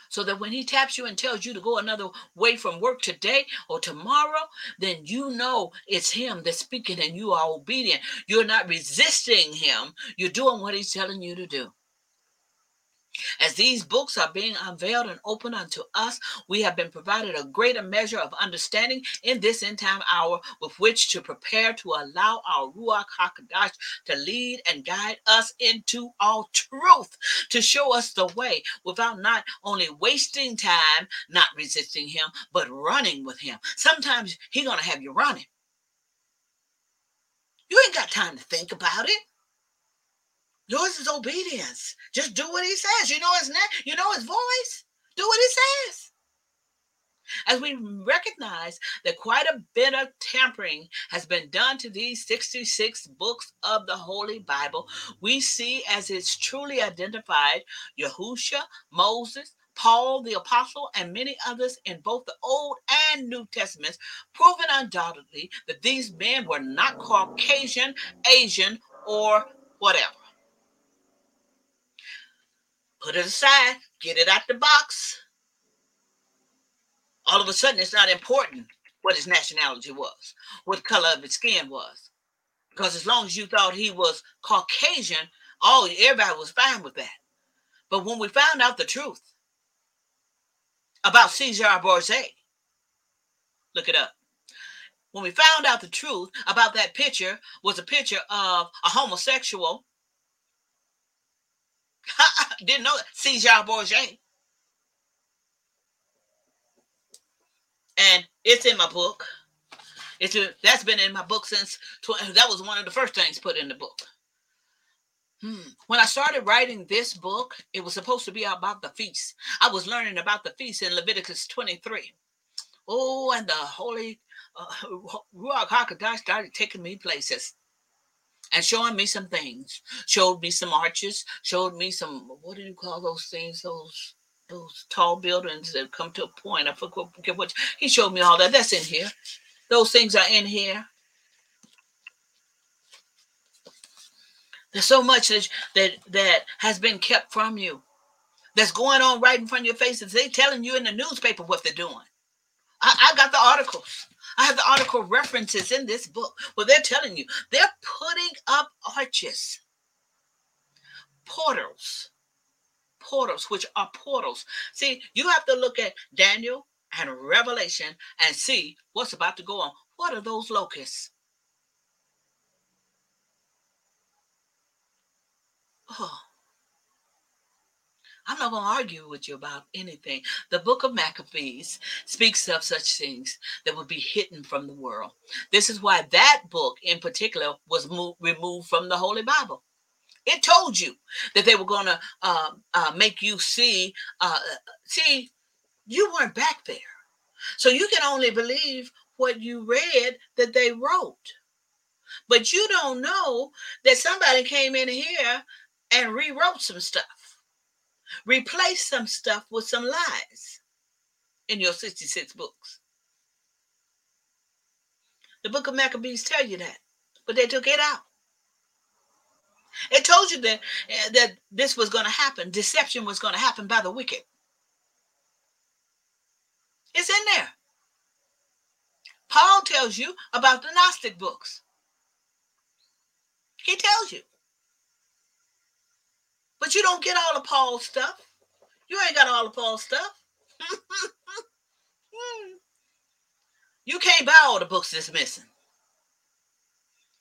So that when he taps you and tells you to go another way from work today or tomorrow, then you know it's him that's speaking and you are obedient. You're not resisting him, you're doing what he's telling you to do. As these books are being unveiled and opened unto us, we have been provided a greater measure of understanding in this end time hour with which to prepare to allow our Ruach HaKodesh to lead and guide us into all truth, to show us the way without not only wasting time, not resisting Him, but running with Him. Sometimes He's going to have you running. You ain't got time to think about it. Yours is obedience. Just do what he says. You know his name, you know his voice. Do what he says. As we recognize that quite a bit of tampering has been done to these 66 books of the Holy Bible, we see as it's truly identified Yahusha, Moses, Paul the Apostle, and many others in both the Old and New Testaments, proving undoubtedly that these men were not Caucasian, Asian, or whatever. Put it aside, get it out the box. All of a sudden, it's not important what his nationality was, what color of his skin was. Because as long as you thought he was Caucasian, all everybody was fine with that. But when we found out the truth about Cesar Borgia, look it up. When we found out the truth about that picture was a picture of a homosexual Didn't know that. Caesar Borgia. And it's in my book. It's a, that's been in my book since tw- that was one of the first things put in the book. Hmm. When I started writing this book, it was supposed to be about the feast. I was learning about the feast in Leviticus 23. Oh, and the Holy uh, Ruach HaKodesh started taking me places and showing me some things. Showed me some arches. Showed me some what do you call those things? Those those tall buildings that come to a point. I forget what he showed me all that. That's in here. Those things are in here. There's so much that that, that has been kept from you. That's going on right in front of your faces. They telling you in the newspaper what they're doing. I, I got the articles. I have the article references in this book where they're telling you they're putting up arches, portals, portals, which are portals. See, you have to look at Daniel and Revelation and see what's about to go on. What are those locusts? Oh, I'm not going to argue with you about anything. The book of Maccabees speaks of such things that would be hidden from the world. This is why that book in particular was moved, removed from the Holy Bible. It told you that they were going to uh, uh, make you see, uh, see, you weren't back there. So you can only believe what you read that they wrote. But you don't know that somebody came in here and rewrote some stuff. Replace some stuff with some lies in your 66 books. The book of Maccabees tell you that, but they took it out. It told you that, uh, that this was going to happen. Deception was going to happen by the wicked. It's in there. Paul tells you about the Gnostic books. He tells you. But you don't get all of Paul's stuff. You ain't got all of Paul's stuff. you can't buy all the books that's missing.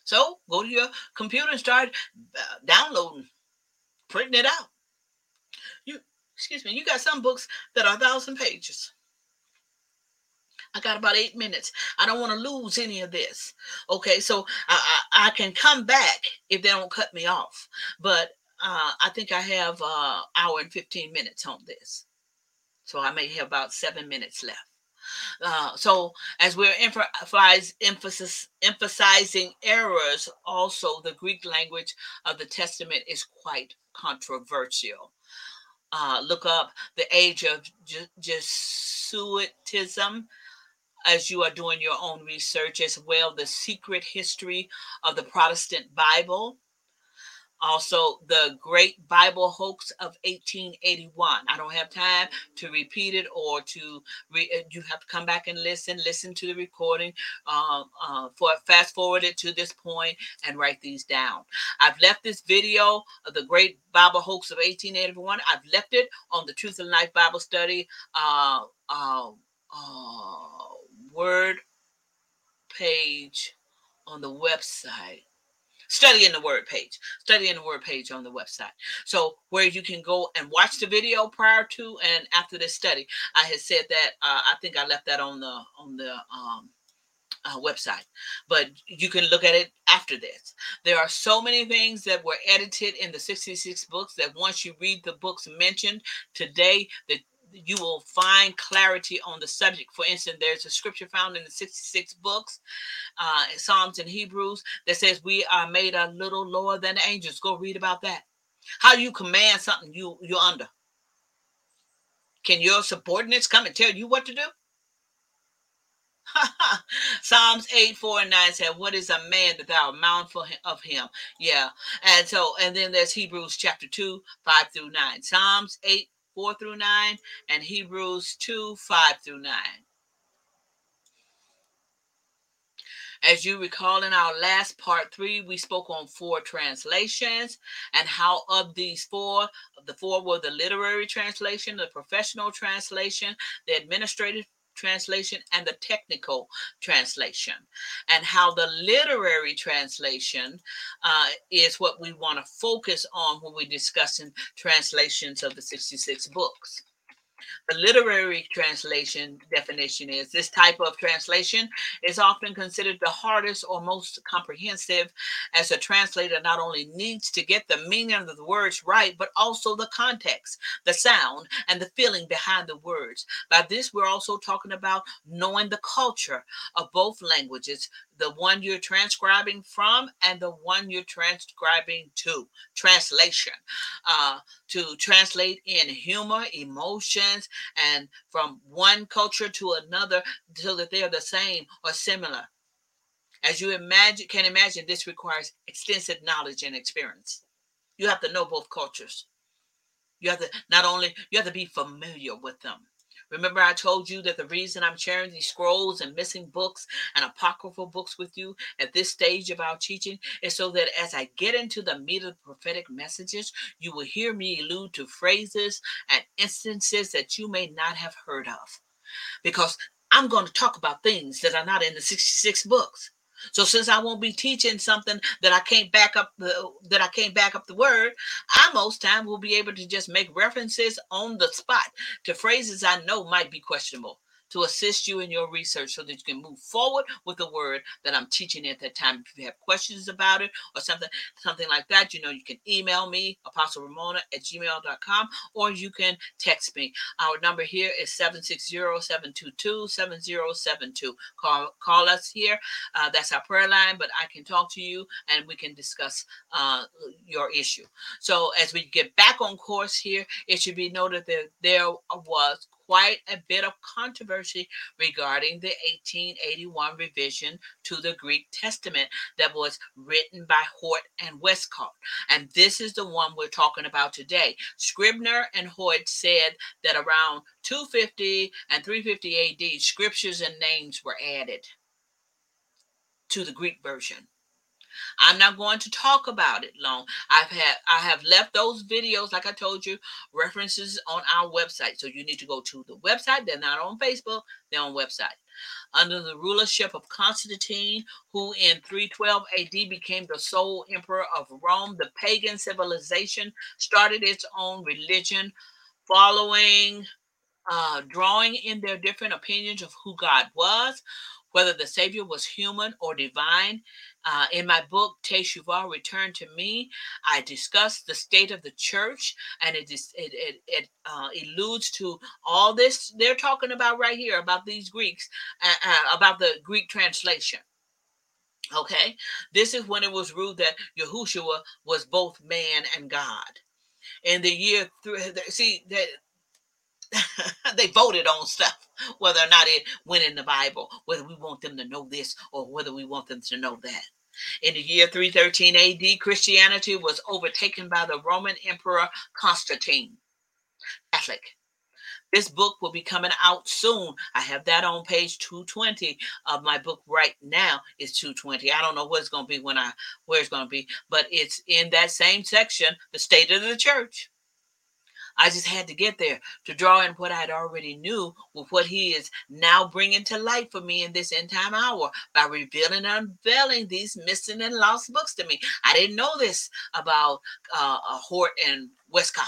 So go to your computer and start uh, downloading, printing it out. You, excuse me, you got some books that are thousand pages. I got about eight minutes. I don't want to lose any of this. Okay, so I, I, I can come back if they don't cut me off. But uh, I think I have uh, hour and 15 minutes on this. So I may have about seven minutes left. Uh, so as we're emphasize, emphasis, emphasizing errors, also the Greek language of the Testament is quite controversial. Uh, look up the age of Jesuitism as you are doing your own research as well. The secret history of the Protestant Bible also the great bible hoax of 1881 i don't have time to repeat it or to re- uh, you have to come back and listen listen to the recording uh, uh, for fast forward it to this point and write these down. I've left this video of the great bible hoax of 1881 i've left it on the truth and life bible study uh, uh, uh, word page on the website studying the word page. Studying the word page on the website. So where you can go and watch the video prior to and after this study i had said that uh, i think i left that on the on the um uh, website, but you can look at it after this. There are so many things that were edited in the 66 books that once you read the books mentioned today, that you will find clarity on the subject. For instance, there's a scripture found in the 66 books, uh, Psalms and Hebrews, that says we are made a little lower than the angels. Go read about that. How you command something you you're under. Can your subordinates come and tell you what to do? Psalms 8, 4, and 9 said, What is a man that thou mindful of him? Yeah. And so, and then there's Hebrews chapter 2, 5 through 9. Psalms 8, 4 through 9, and Hebrews 2 5 through 9. As you recall in our last part three, we spoke on four translations and how of these four, the four were the literary translation, the professional translation, the administrative translation and the technical translation, and how the literary translation uh, is what we want to focus on when we're discussing translations of the 66 books. The literary translation definition is this type of translation is often considered the hardest or most comprehensive, as a translator not only needs to get the meaning of the words right, but also the context, the sound, and the feeling behind the words. By this, we're also talking about knowing the culture of both languages, the one you're transcribing from and the one you're transcribing to. Translation. Uh, to translate in humor, emotions, and from one culture to another so that they're the same or similar. As you imagine, can imagine, this requires extensive knowledge and experience. You have to know both cultures. You have to not only you have to be familiar with them, Remember, I told you that the reason I'm sharing these scrolls and missing books and apocryphal books with you at this stage of our teaching is so that as I get into the meat of the prophetic messages, you will hear me allude to phrases and instances that you may not have heard of. Because I'm going to talk about things that are not in the 66 books. So since I won't be teaching something that I can't back up the that I can't back up the word, I most time will be able to just make references on the spot to phrases I know might be questionable to assist you in your research so that you can move forward with the word that I'm teaching at that time. If you have questions about it or something, something like that, you know, you can email me, Apostle Ramona at gmail.com, or you can text me. Our number here is 760-722-7072. Call, call us here. Uh, that's our prayer line, but I can talk to you and we can discuss uh, your issue. So as we get back on course here, it should be noted that there was quite a bit of controversy regarding the 1881 revision to the Greek Testament that was written by Hort and Westcott. And this is the one we're talking about today. Scribner and Hort said that around 250 and 350 AD, scriptures and names were added to the Greek version. I'm not going to talk about it long. I've had I have left those videos, like I told you, references on our website. So you need to go to the website. They're not on Facebook, they're on website. Under the rulership of Constantine, who in 312 AD became the sole emperor of Rome, the pagan civilization started its own religion following uh, drawing in their different opinions of who God was, whether the Savior was human or divine. Uh, in my book, Teshuvah, Return to Me, I discuss the state of the church, and it, is, it, it, it uh, alludes to all this they're talking about right here about these Greeks, uh, uh about the Greek translation. Okay, this is when it was ruled that Yahushua was both man and God. In the year three, see that they voted on stuff, whether or not it went in the Bible, whether we want them to know this or whether we want them to know that. In the year 313 AD, Christianity was overtaken by the Roman Emperor Constantine. Catholic. This book will be coming out soon. I have that on page 220 of my book right now. It's 220. I don't know what it's going to be when I where it's going to be, but it's in that same section, the state of the church. I just had to get there to draw in what I had already knew with what he is now bringing to light for me in this end time hour by revealing and unveiling these missing and lost books to me. I didn't know this about uh, uh Hort and Westcott.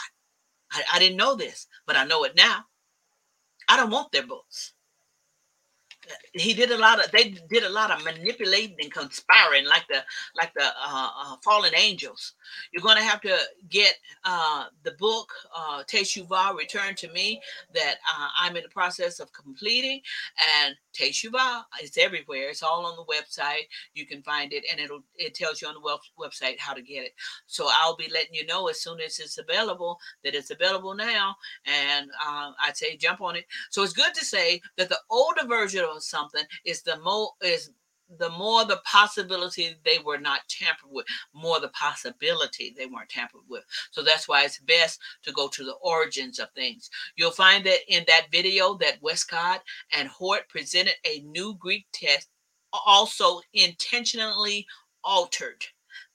I, I didn't know this, but I know it now. I don't want their books he did a lot of they did a lot of manipulating and conspiring like the like the uh, uh, fallen angels. You're going to have to get uh, the book uh, Teshuvah Return to Me that uh, I'm in the process of completing. And Teshuvah is everywhere. It's all on the website. You can find it and it'll it tells you on the web, website how to get it. So I'll be letting you know as soon as it's available that it's available now. And uh, I'd say jump on it. So it's good to say that the older version of something is the more is the more the possibility they were not tampered with, more the possibility they weren't tampered with. So that's why it's best to go to the origins of things. You'll find that in that video that Westcott and Hort presented a new Greek text, also intentionally altered.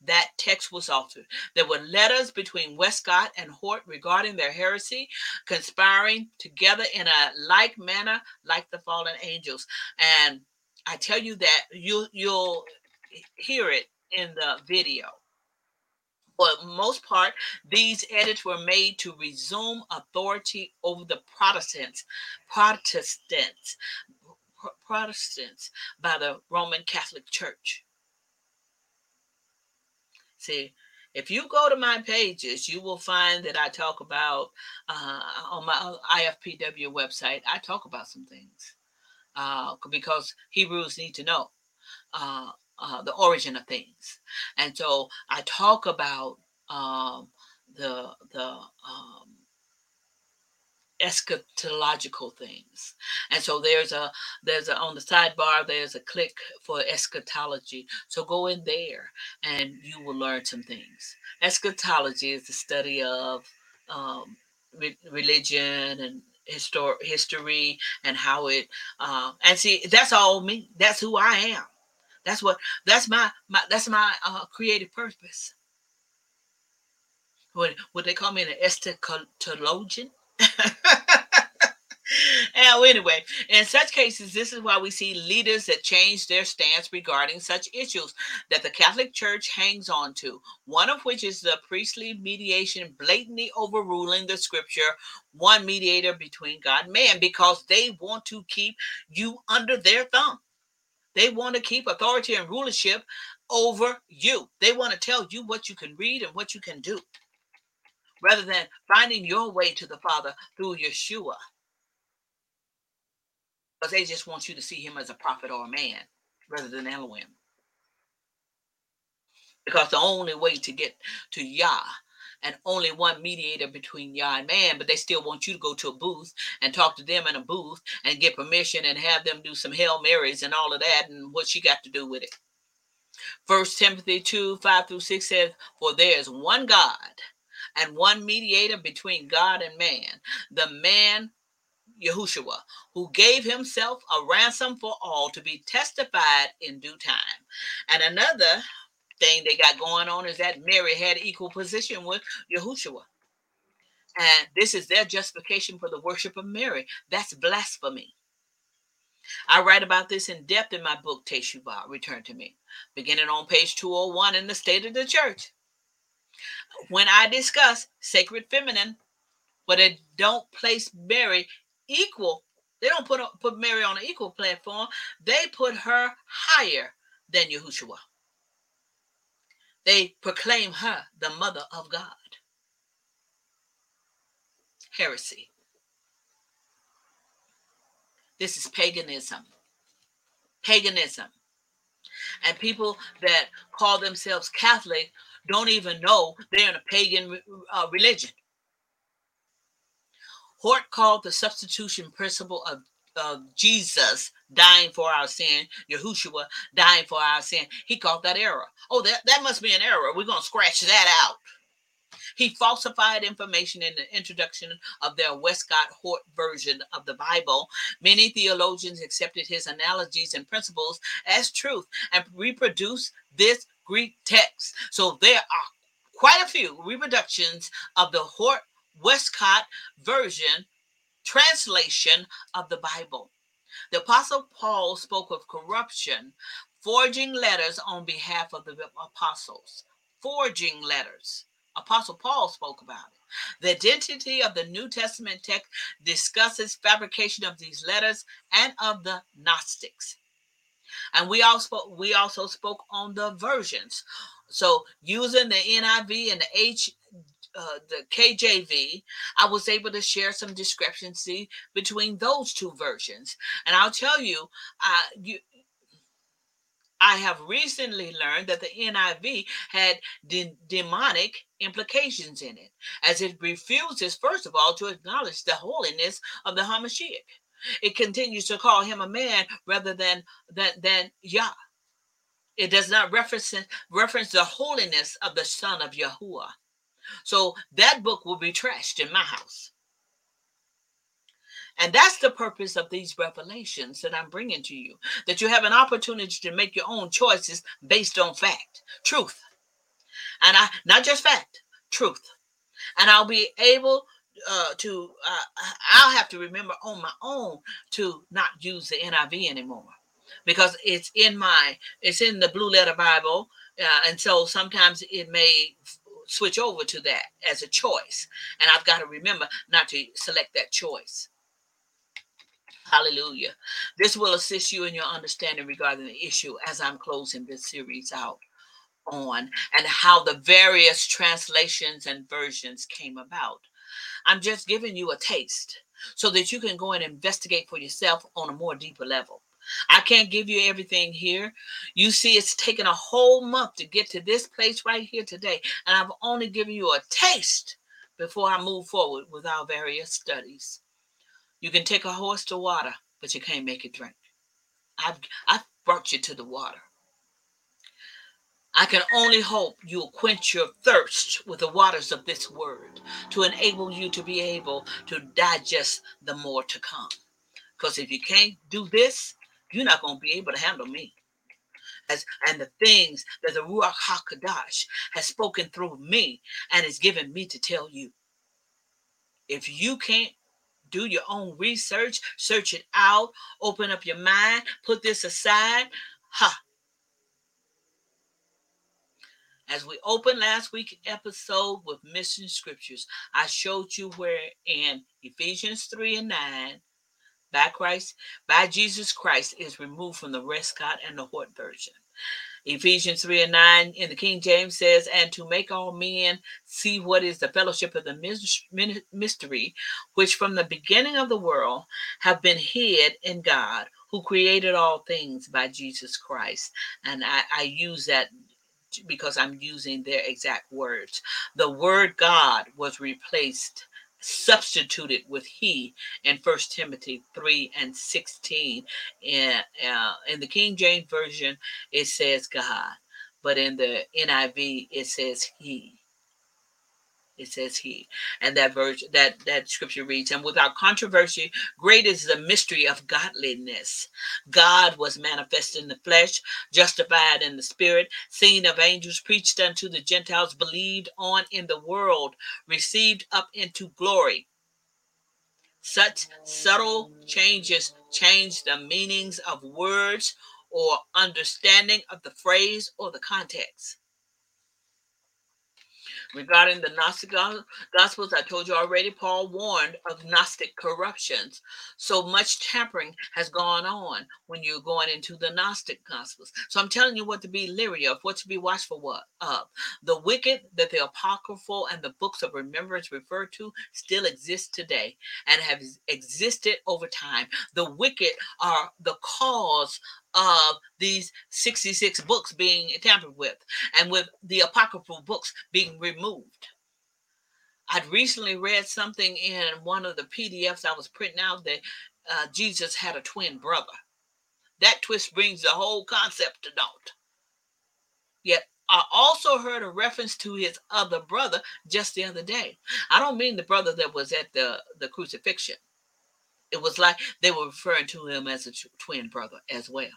That text was altered. There were letters between Westcott and Hort regarding their heresy, conspiring together in a like manner, like the fallen angels. And I tell you that you you'll hear it in the video. For most part, these edits were made to resume authority over the Protestants, Protestants, Protestants by the Roman Catholic Church. See, if you go to my pages, you will find that I talk about uh, on my IFPW website. I talk about some things uh, because Hebrews need to know uh, uh, the origin of things, and so I talk about um, the the um, eschatological things. And so there's a there's a on the sidebar there's a click for eschatology. So go in there and you will learn some things. Eschatology is the study of um, re- religion and histor- history and how it um, and see that's all me. That's who i am. That's what that's my my that's my uh, creative purpose. What would they call me an eschatologian and anyway, in such cases, this is why we see leaders that change their stance regarding such issues that the Catholic Church hangs on to. One of which is the priestly mediation blatantly overruling the scripture, one mediator between God and man, because they want to keep you under their thumb. They want to keep authority and rulership over you. They want to tell you what you can read and what you can do rather than finding your way to the Father through Yeshua. Because they just want you to see him as a prophet or a man rather than Elohim. Because the only way to get to Yah and only one mediator between Yah and man, but they still want you to go to a booth and talk to them in a booth and get permission and have them do some Hail Marys and all of that and what she got to do with it. First Timothy 2, 5 through 6 says, For there is one God and one mediator between God and man, the man Yahushua, who gave himself a ransom for all to be testified in due time. And another thing they got going on is that Mary had equal position with Yahushua. And this is their justification for the worship of Mary. That's blasphemy. I write about this in depth in my book, Teshuvah, Return to Me, beginning on page 201 in the State of the Church when I discuss sacred feminine, but they don't place Mary equal, they don't put put Mary on an equal platform. They put her higher than Yahushua. They proclaim her the mother of God. Heresy. This is paganism. Paganism. And people that call themselves Catholic don't even know they're in a pagan uh, religion. Hort called the substitution principle of uh, Jesus dying for our sin, Yahushua dying for our sin. He called that error. Oh, that, that must be an error. We're going to scratch that out. He falsified information in the introduction of their Westcott Hort version of the Bible. Many theologians accepted his analogies and principles as truth and reproduced this Greek text. So there are quite a few reproductions of the Hort Westcott version translation of the Bible. The Apostle Paul spoke of corruption, forging letters on behalf of the apostles. Forging letters. Apostle Paul spoke about it. The identity of the New Testament text discusses fabrication of these letters and of the Gnostics. And we also we also spoke on the versions. So using the NIV and the H uh, the KJV, I was able to share some discrepancy between those two versions. And I'll tell you, uh, you I have recently learned that the NIV had de- demonic implications in it, as it refuses, first of all, to acknowledge the holiness of the Hamashiach. It continues to call him a man rather than than, than Yah. It does not reference reference the holiness of the Son of Yahuwah. So that book will be trashed in my house. And that's the purpose of these revelations that I'm bringing to you that you have an opportunity to make your own choices based on fact, truth. And I, not just fact, truth. And I'll be able uh, to, uh, I'll have to remember on my own to not use the NIV anymore because it's in my, it's in the Blue Letter Bible. Uh, and so sometimes it may switch over to that as a choice. And I've got to remember not to select that choice. Hallelujah. This will assist you in your understanding regarding the issue as I'm closing this series out on and how the various translations and versions came about. I'm just giving you a taste so that you can go and investigate for yourself on a more deeper level. I can't give you everything here. You see, it's taken a whole month to get to this place right here today, and I've only given you a taste before I move forward with our various studies. You can take a horse to water, but you can't make it drink. I've, I've brought you to the water. I can only hope you'll quench your thirst with the waters of this word to enable you to be able to digest the more to come. Because if you can't do this, you're not going to be able to handle me. As, and the things that the Ruach HaKodesh has spoken through me and has given me to tell you. If you can't do your own research, search it out, open up your mind, put this aside. Ha. As we opened last week's episode with Mission Scriptures, I showed you where in Ephesians 3 and 9, by Christ, by Jesus Christ, is removed from the Westcott and the Hort version. Ephesians 3 and 9 in the King James says, And to make all men see what is the fellowship of the mystery, which from the beginning of the world have been hid in God, who created all things by Jesus Christ. And I, I use that because I'm using their exact words. The word God was replaced substituted with he in first timothy 3 and 16 And uh, in the king james version it says god but in the niv it says he it says he and that verse that that scripture reads and without controversy great is the mystery of godliness. God was manifest in the flesh justified in the spirit seen of angels preached unto the gentiles believed on in the world received up into glory. Such subtle changes change the meanings of words or understanding of the phrase or the context Regarding the Gnostic Gospels, I told you already, Paul warned of Gnostic corruptions. So much tampering has gone on when you're going into the Gnostic Gospels. So I'm telling you what to be leery of, what to be watchful of. The wicked that the Apocryphal and the books of remembrance refer to still exist today and have existed over time. The wicked are the cause of these 66 books being tampered with and with the apocryphal books being removed. I'd recently read something in one of the PDFs I was printing out that uh, Jesus had a twin brother. That twist brings the whole concept to naught. Yet I also heard a reference to his other brother just the other day. I don't mean the brother that was at the, the crucifixion. It was like they were referring to him as a twin brother as well.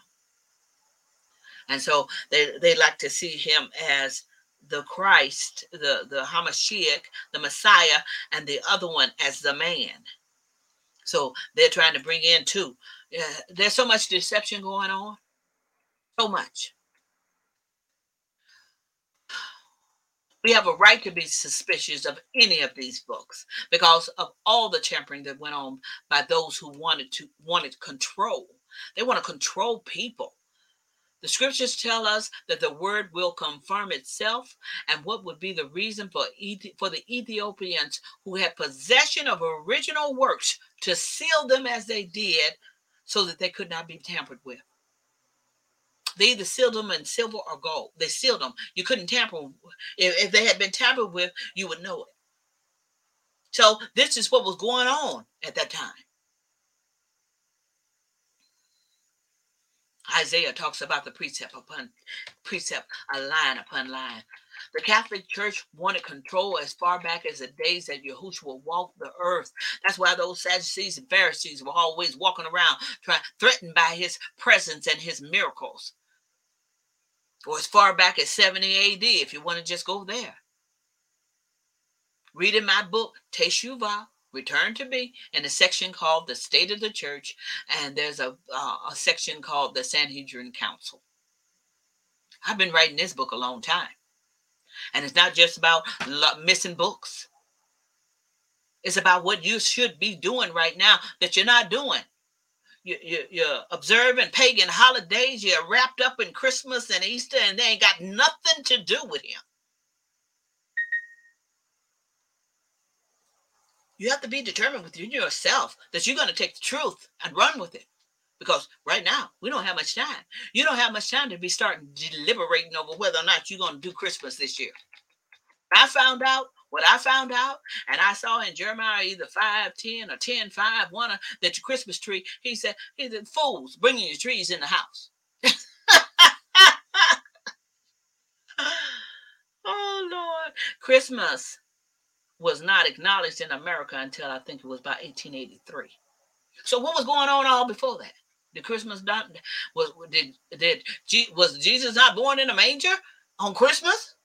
And so they, they like to see him as the Christ, the, the Hamashiach, the Messiah, and the other one as the man. So they're trying to bring in two. Yeah, there's so much deception going on. So much. We have a right to be suspicious of any of these books because of all the tampering that went on by those who wanted to wanted control. They want to control people. The scriptures tell us that the word will confirm itself, and what would be the reason for for the Ethiopians who had possession of original works to seal them as they did, so that they could not be tampered with. They either sealed them in silver or gold. They sealed them. You couldn't tamper. If, if they had been tampered with, you would know it. So this is what was going on at that time. Isaiah talks about the precept upon precept, a line upon line. The Catholic Church wanted control as far back as the days that Yahushua walked the earth. That's why those Sadducees and Pharisees were always walking around, threatened by his presence and his miracles. Or as far back as 70 AD, if you want to just go there. Read in my book, Teshuvah, Return to Me, in a section called The State of the Church, and there's a, uh, a section called The Sanhedrin Council. I've been writing this book a long time. And it's not just about lo- missing books. It's about what you should be doing right now that you're not doing. You, you, you're observing pagan holidays. You're wrapped up in Christmas and Easter, and they ain't got nothing to do with him. You have to be determined within yourself that you're going to take the truth and run with it. Because right now, we don't have much time. You don't have much time to be starting deliberating over whether or not you're going to do Christmas this year. I found out what I found out, and I saw in Jeremiah either 5, 10, or 10, 5, 1, uh, that your Christmas tree, he said, he said, fools, bringing your trees in the house. oh, Lord. Christmas was not acknowledged in America until I think it was about 1883. So what was going on all before that? The Christmas not was did did was Jesus not born in a manger on Christmas?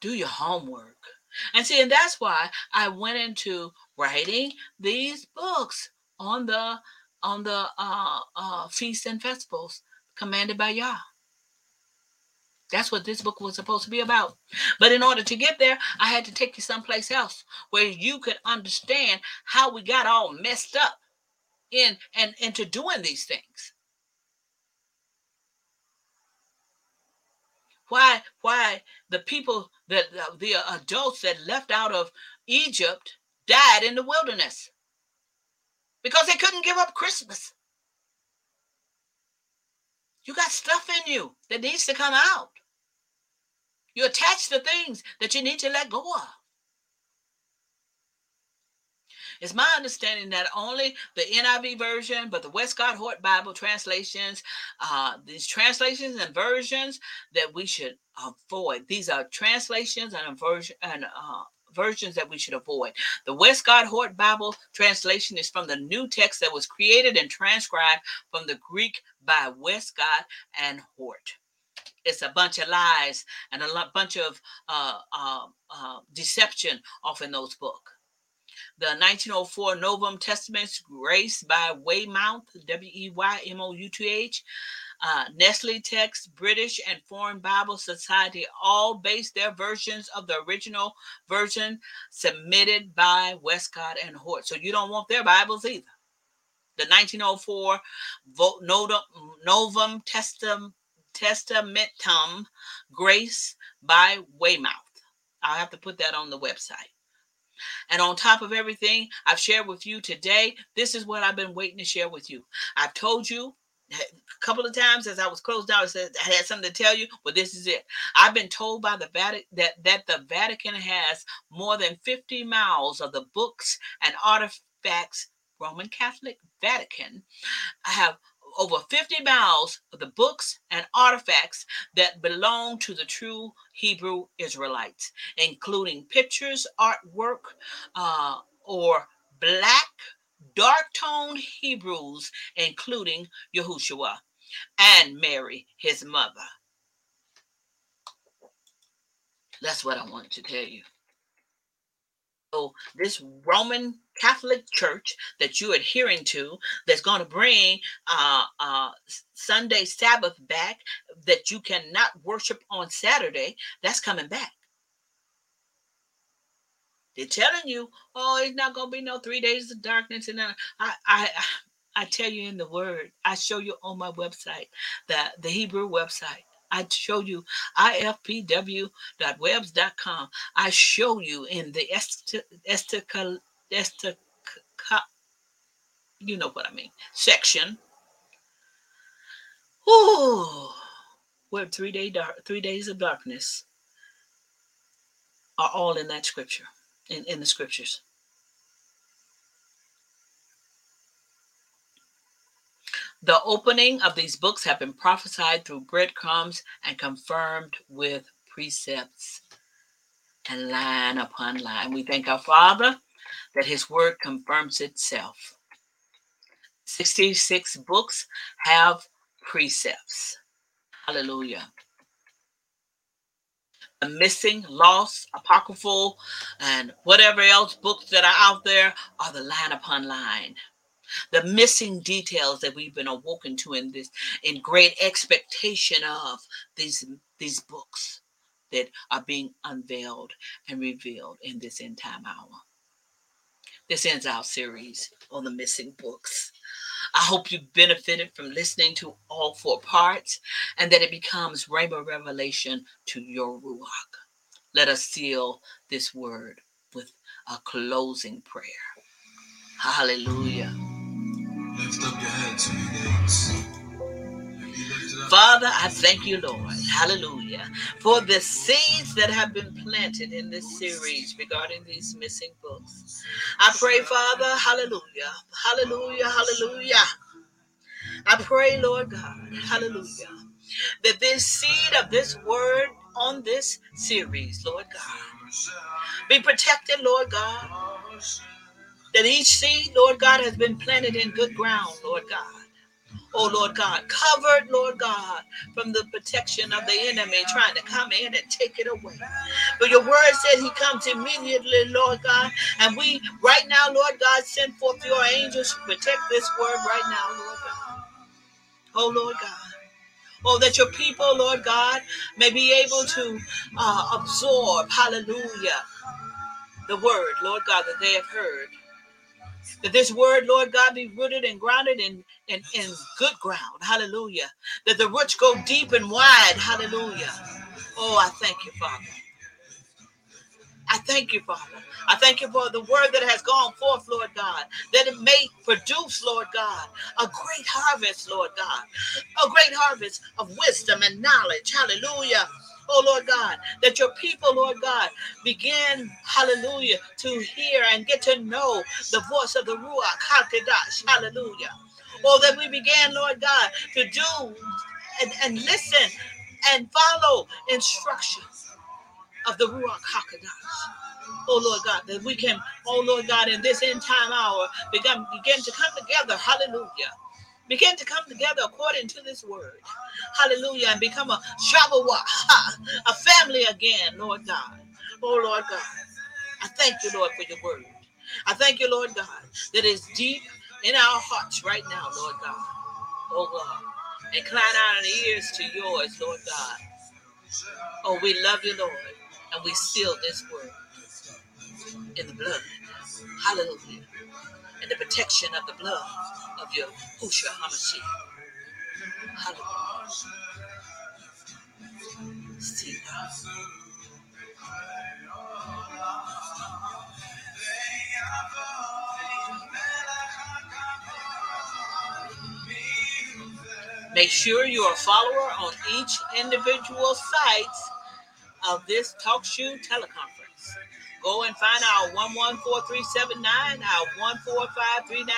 Do your homework. And see, and that's why I went into writing these books on the on the uh, uh, feasts and festivals commanded by Yah. That's what this book was supposed to be about. But in order to get there, I had to take you someplace else where you could understand how we got all messed up in and into doing these things. Why why the people that the adults that left out of Egypt died in the wilderness because they couldn't give up Christmas. You got stuff in you that needs to come out. You attach to things that you need to let go of. It's my understanding that only the NIV version, but the Westcott Hort Bible translations, uh, these translations and versions that we should avoid. These are translations and version and uh, versions that we should avoid. The Westcott Hort Bible translation is from the new text that was created and transcribed from the Greek by Westcott and Hort. It's a bunch of lies and a bunch of uh, uh, uh, deception off in those books. The 1904 Novum Testaments, Grace by Weymouth, W E Y M O U T H, uh, Nestle Text, British and Foreign Bible Society all based their versions of the original version submitted by Westcott and Hort. So you don't want their Bibles either. The 1904 Novum, Novum Testam, Testamentum Grace by Weymouth. I'll have to put that on the website. And on top of everything I've shared with you today, this is what I've been waiting to share with you. I've told you a couple of times as I was closed out, I said I had something to tell you, but this is it. I've been told by the Vatican that, that the Vatican has more than 50 miles of the books and Artifacts Roman Catholic Vatican I have over 50 miles of the books and artifacts that belong to the true Hebrew Israelites, including pictures, artwork, uh, or black dark toned Hebrews, including Yahushua and Mary, his mother. That's what I wanted to tell you. So, this Roman Catholic Church that you're adhering to, that's going to bring uh, uh, Sunday Sabbath back, that you cannot worship on Saturday, that's coming back. They're telling you, oh, it's not going to be no three days of darkness. And I, I, I, I tell you in the Word, I show you on my website, the the Hebrew website. I show you ifpw.webs.com. I show you in the Esther, Esther, you know what I mean, section. Oh, where three day dark, three days of darkness are all in that scripture, in, in the scriptures. The opening of these books have been prophesied through breadcrumbs and confirmed with precepts and line upon line. We thank our Father that His word confirms itself. 66 books have precepts. Hallelujah. The missing, lost, apocryphal, and whatever else books that are out there are the line upon line the missing details that we've been awoken to in this in great expectation of these these books that are being unveiled and revealed in this end time hour this ends our series on the missing books I hope you benefited from listening to all four parts and that it becomes Rhema revelation to your Ruach. Let us seal this word with a closing prayer. Hallelujah. Father, I thank you, Lord. Hallelujah. For the seeds that have been planted in this series regarding these missing books. I pray, Father, hallelujah. Hallelujah. Hallelujah. I pray, Lord God, hallelujah, that this seed of this word on this series, Lord God, be protected, Lord God. That each seed, Lord God, has been planted in good ground, Lord God. Oh Lord God, covered, Lord God, from the protection of the enemy trying to come in and take it away. But your word said he comes immediately, Lord God. And we, right now, Lord God, send forth your angels to protect this word right now, Lord God. Oh Lord God. Oh, that your people, Lord God, may be able to uh, absorb, hallelujah, the word, Lord God, that they have heard. That this word, Lord God, be rooted and grounded in, in, in good ground. Hallelujah. That the roots go deep and wide. Hallelujah. Oh, I thank you, Father. I thank you, Father. I thank you for the word that has gone forth, Lord God, that it may produce, Lord God, a great harvest, Lord God, a great harvest of wisdom and knowledge. Hallelujah. Oh, Lord God, that your people, Lord God, begin, hallelujah, to hear and get to know the voice of the Ruach. Hallelujah. Oh, that we began, Lord God, to do and, and listen and follow instructions of the Ruach HaKodesh. Oh Lord God, that we can, oh Lord God, in this end time hour, begin, begin to come together. Hallelujah. Begin to come together according to this word. Hallelujah. And become a Shabbat, a family again, Lord God. Oh Lord God. I thank you, Lord, for your word. I thank you, Lord God, that is deep in our hearts right now, Lord God. Oh God. Incline our ears to yours, Lord God. Oh, we love you, Lord. And we seal this word in the blood. Hallelujah. The protection of the blood of your Husha Hamashiach. Make sure you're a follower on each individual sites of this talk show teleconference. Go and find our 114379, our 145391,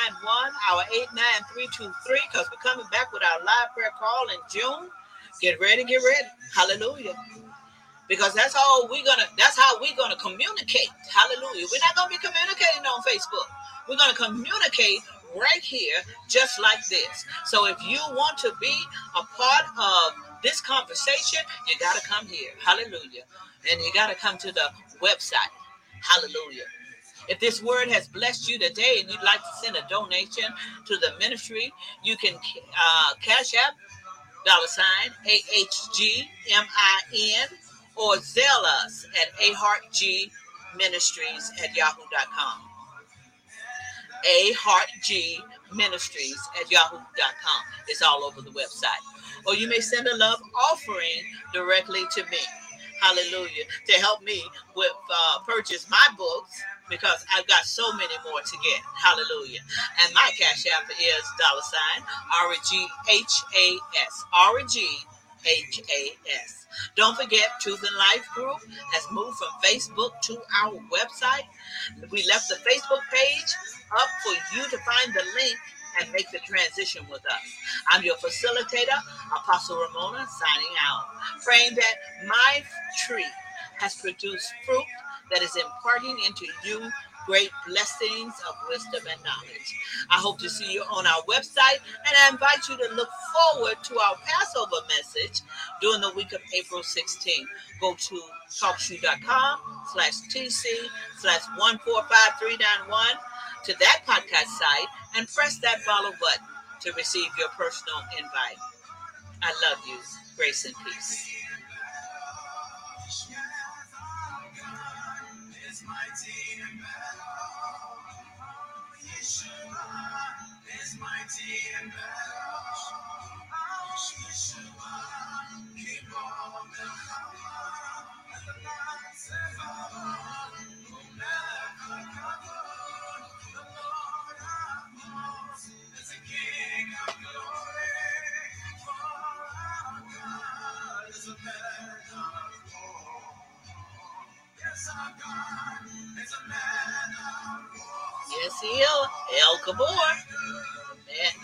our 89323, because we're coming back with our live prayer call in June. Get ready, get ready. Hallelujah. Because that's all we're gonna that's how we're gonna communicate. Hallelujah. We're not gonna be communicating on Facebook. We're gonna communicate right here, just like this. So if you want to be a part of this conversation, you gotta come here. Hallelujah. And you gotta come to the website. Hallelujah. If this word has blessed you today and you'd like to send a donation to the ministry, you can uh, cash app dollar sign A-H-G-M-I-N or Zelle us at aheartgministries at yahoo.com. aheartgministries at yahoo.com. It's all over the website. Or you may send a love offering directly to me. Hallelujah. To help me with uh, purchase my books because I've got so many more to get. Hallelujah. And my cash app is dollar sign R-G-H-A-S. R-G-H-A-S. Don't forget, Truth and Life Group has moved from Facebook to our website. We left the Facebook page up for you to find the link and make the transition with us. I'm your facilitator, Apostle Ramona, signing out, praying that my tree has produced fruit that is imparting into you great blessings of wisdom and knowledge. I hope to see you on our website, and I invite you to look forward to our Passover message during the week of April 16. Go to talkshoe.com slash TC slash 145391 to that podcast site and press that follow button to receive your personal invite. I love you. Grace and peace. Yes, he is. El Gibbor,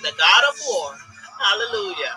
the God of war. Hallelujah.